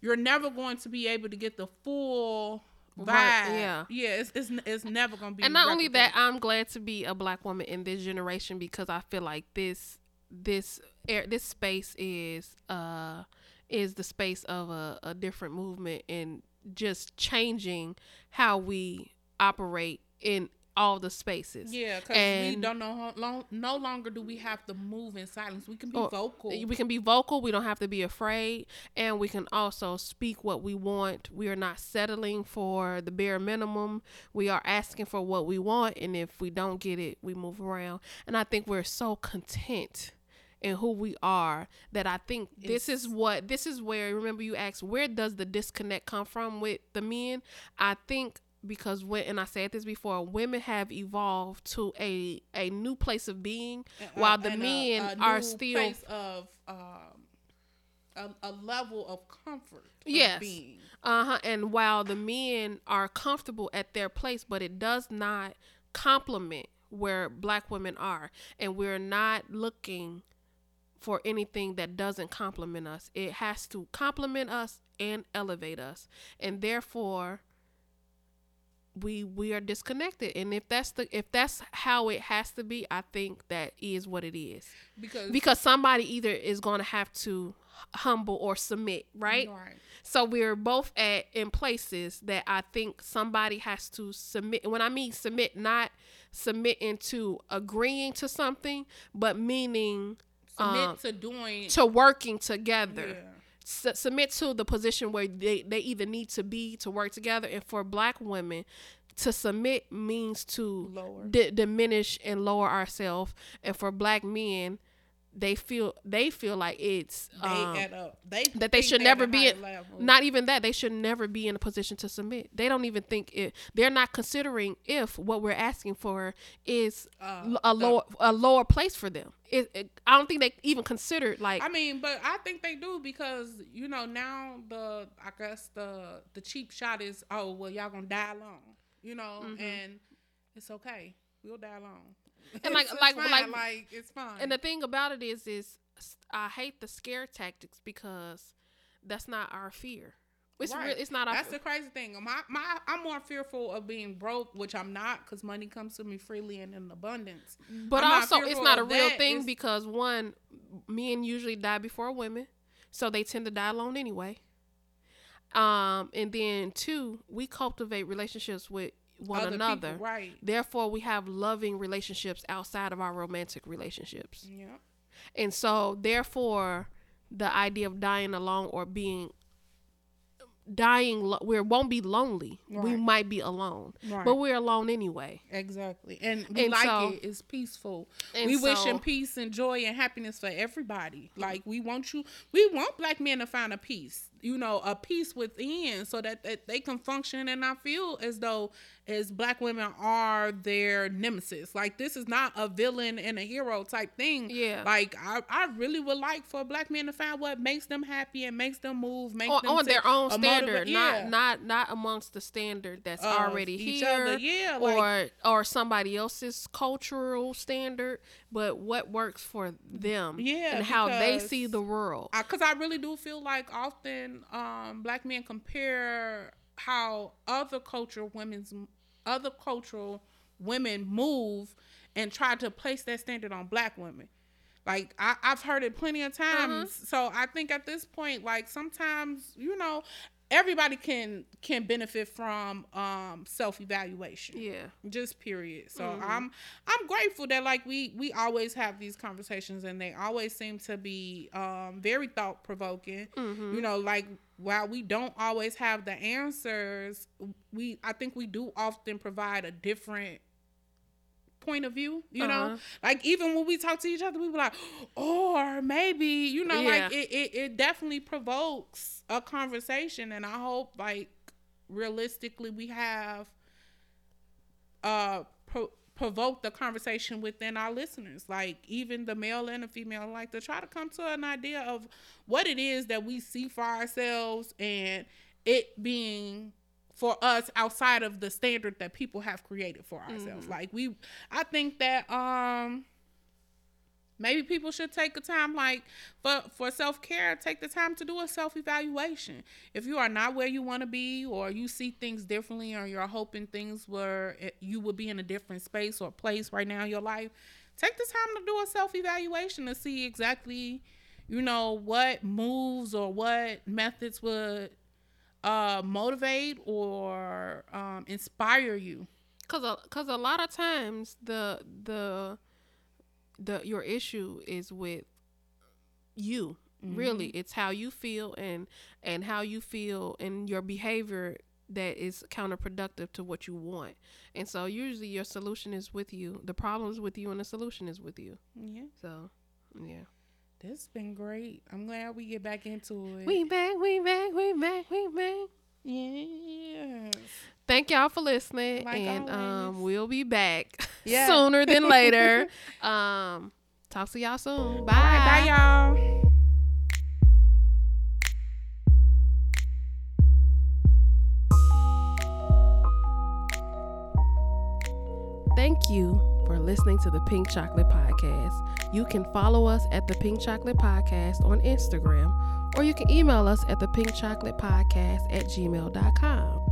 you're never going to be able to get the full vibe. Right, yeah. yeah, it's it's, it's never gonna be. and not only that i'm glad to be a black woman in this generation because i feel like this this air this space is uh is the space of a, a different movement and just changing how we operate in all the spaces. Yeah, because we don't know how long. No longer do we have to move in silence. We can be Or- vocal. we can be vocal. We don't have to be afraid. And we can also speak what we want. We are not settling for the bare minimum. We are asking for what we want. And if we don't get it we move around. And i think we're so content in who we are that i think this is what this is where remember you asked where does the disconnect come from with the men? I think because when and I said this before, women have evolved to a a new place of being, Uh, while the and a- men a are still place of um, a, a level of comfort. Yes. Uh huh. And while the men are comfortable at their place, but it does not complement where black women are, and we're not looking for anything that doesn't complement us. It has to complement us and elevate us, and therefore we we are disconnected. And if that's the if that's how it has to be, I think that is what it is. because Because somebody either is going to have to humble or submit, right? Right. So we're both at in places that I think somebody has to submit. When I mean submit, not submitting to agreeing to something, but meaning Submit um, to doing to working together yeah. Su- submit to the position where they, they either need to be to work together and for black women to submit means to Lower. di- diminish and lower ourselves and for black men they feel they feel like it's They um, at they that they should never be in, not even that they should never be in a position to submit. They don't even think it they're not considering if what we're asking for is Uh, a the- lower a lower place for them. It, it, i don't think they even considered like I mean, but I think they do because you know now the I guess the the cheap shot is oh well y'all gonna die alone you know Mm-hmm. and it's okay. We'll die alone And like- like- fine, like- like it's fine and the thing about it is is i hate the scare tactics because that's not our fear it's Right. real it's not our That's the crazy thing. My, my, I'm more fearful of being broke, which I'm not, because money comes to me freely and in abundance. But I'm not also, it's not a real that. thing It's- because one, men usually die before women, so they tend to die alone anyway. Um, and then two, we cultivate relationships with one Other another. people, right? Therefore, we have loving relationships outside of our romantic relationships. Yeah. And so, therefore, the idea of dying alone or being dying, lo- we won't be lonely. We might be alone, Right. but we're alone anyway. Exactly. And we And like so- it. It's peaceful. we wishing so- peace and joy and happiness for everybody. Mm-hmm. Like we want you we want black men to find a peace. You know, a peace within so that, that they can function and not feel as though as black women are their nemesis. Like this is not a villain and a hero type thing. Yeah. Like I, I really would like for black men to find what makes them happy and makes them move, make on, them on their own standard, yeah. not not not amongst the standard that's Of already here, other, yeah, like- or or somebody else's cultural standard, but what works for them, Yeah, and how they see the world. because I, really do feel like often um, black men compare how other cultural women's other cultural women move and try to place that standard on black women. Like I, I've heard it plenty of times. So I think at this point, like sometimes you know, everybody can can benefit from um, self evaluation yeah, just period. So i'm i'm grateful that like we we always have these conversations and they always seem to be um very thought provoking you know like while we don't always have the answers we i think we do often provide a different point of view you Uh-huh. know like even when we talk to each other we were like or maybe you know like it, it it definitely provokes a conversation and i hope like realistically we have uh pro- provoke the conversation within our listeners. Like even the male and the female like to try to come to an idea of what it is that we see for ourselves and it being for us outside of the standard that people have created for ourselves. Like we i think that um maybe people should take a time like for for self-care take the time to do a self-evaluation. If you are not where you want to be or you see things differently or you're hoping things were eh, you would be in a different space or place right now in your life take the time to do a self-evaluation to see exactly you know what moves or what methods would uh motivate or um inspire you Cause a, cause a lot of times the the the your issue is with you. Really, it's how you feel and and how you feel and your behavior that is counterproductive to what you want. And so usually your solution is with you. The problem is with you and the solution is with you. yeah So, yeah. This has been great i'm glad we get back into it We back, we back, we back, we back. yes Thank y'all for listening, Like and um, we'll be back Yeah. sooner than later. um, talk to y'all soon. Bye. Right, bye y'all to the Pink Chocolate Podcast. You can follow us at the Pink Chocolate Podcast on Instagram, or you can email us at the Pink Chocolate Podcast at gmail.com.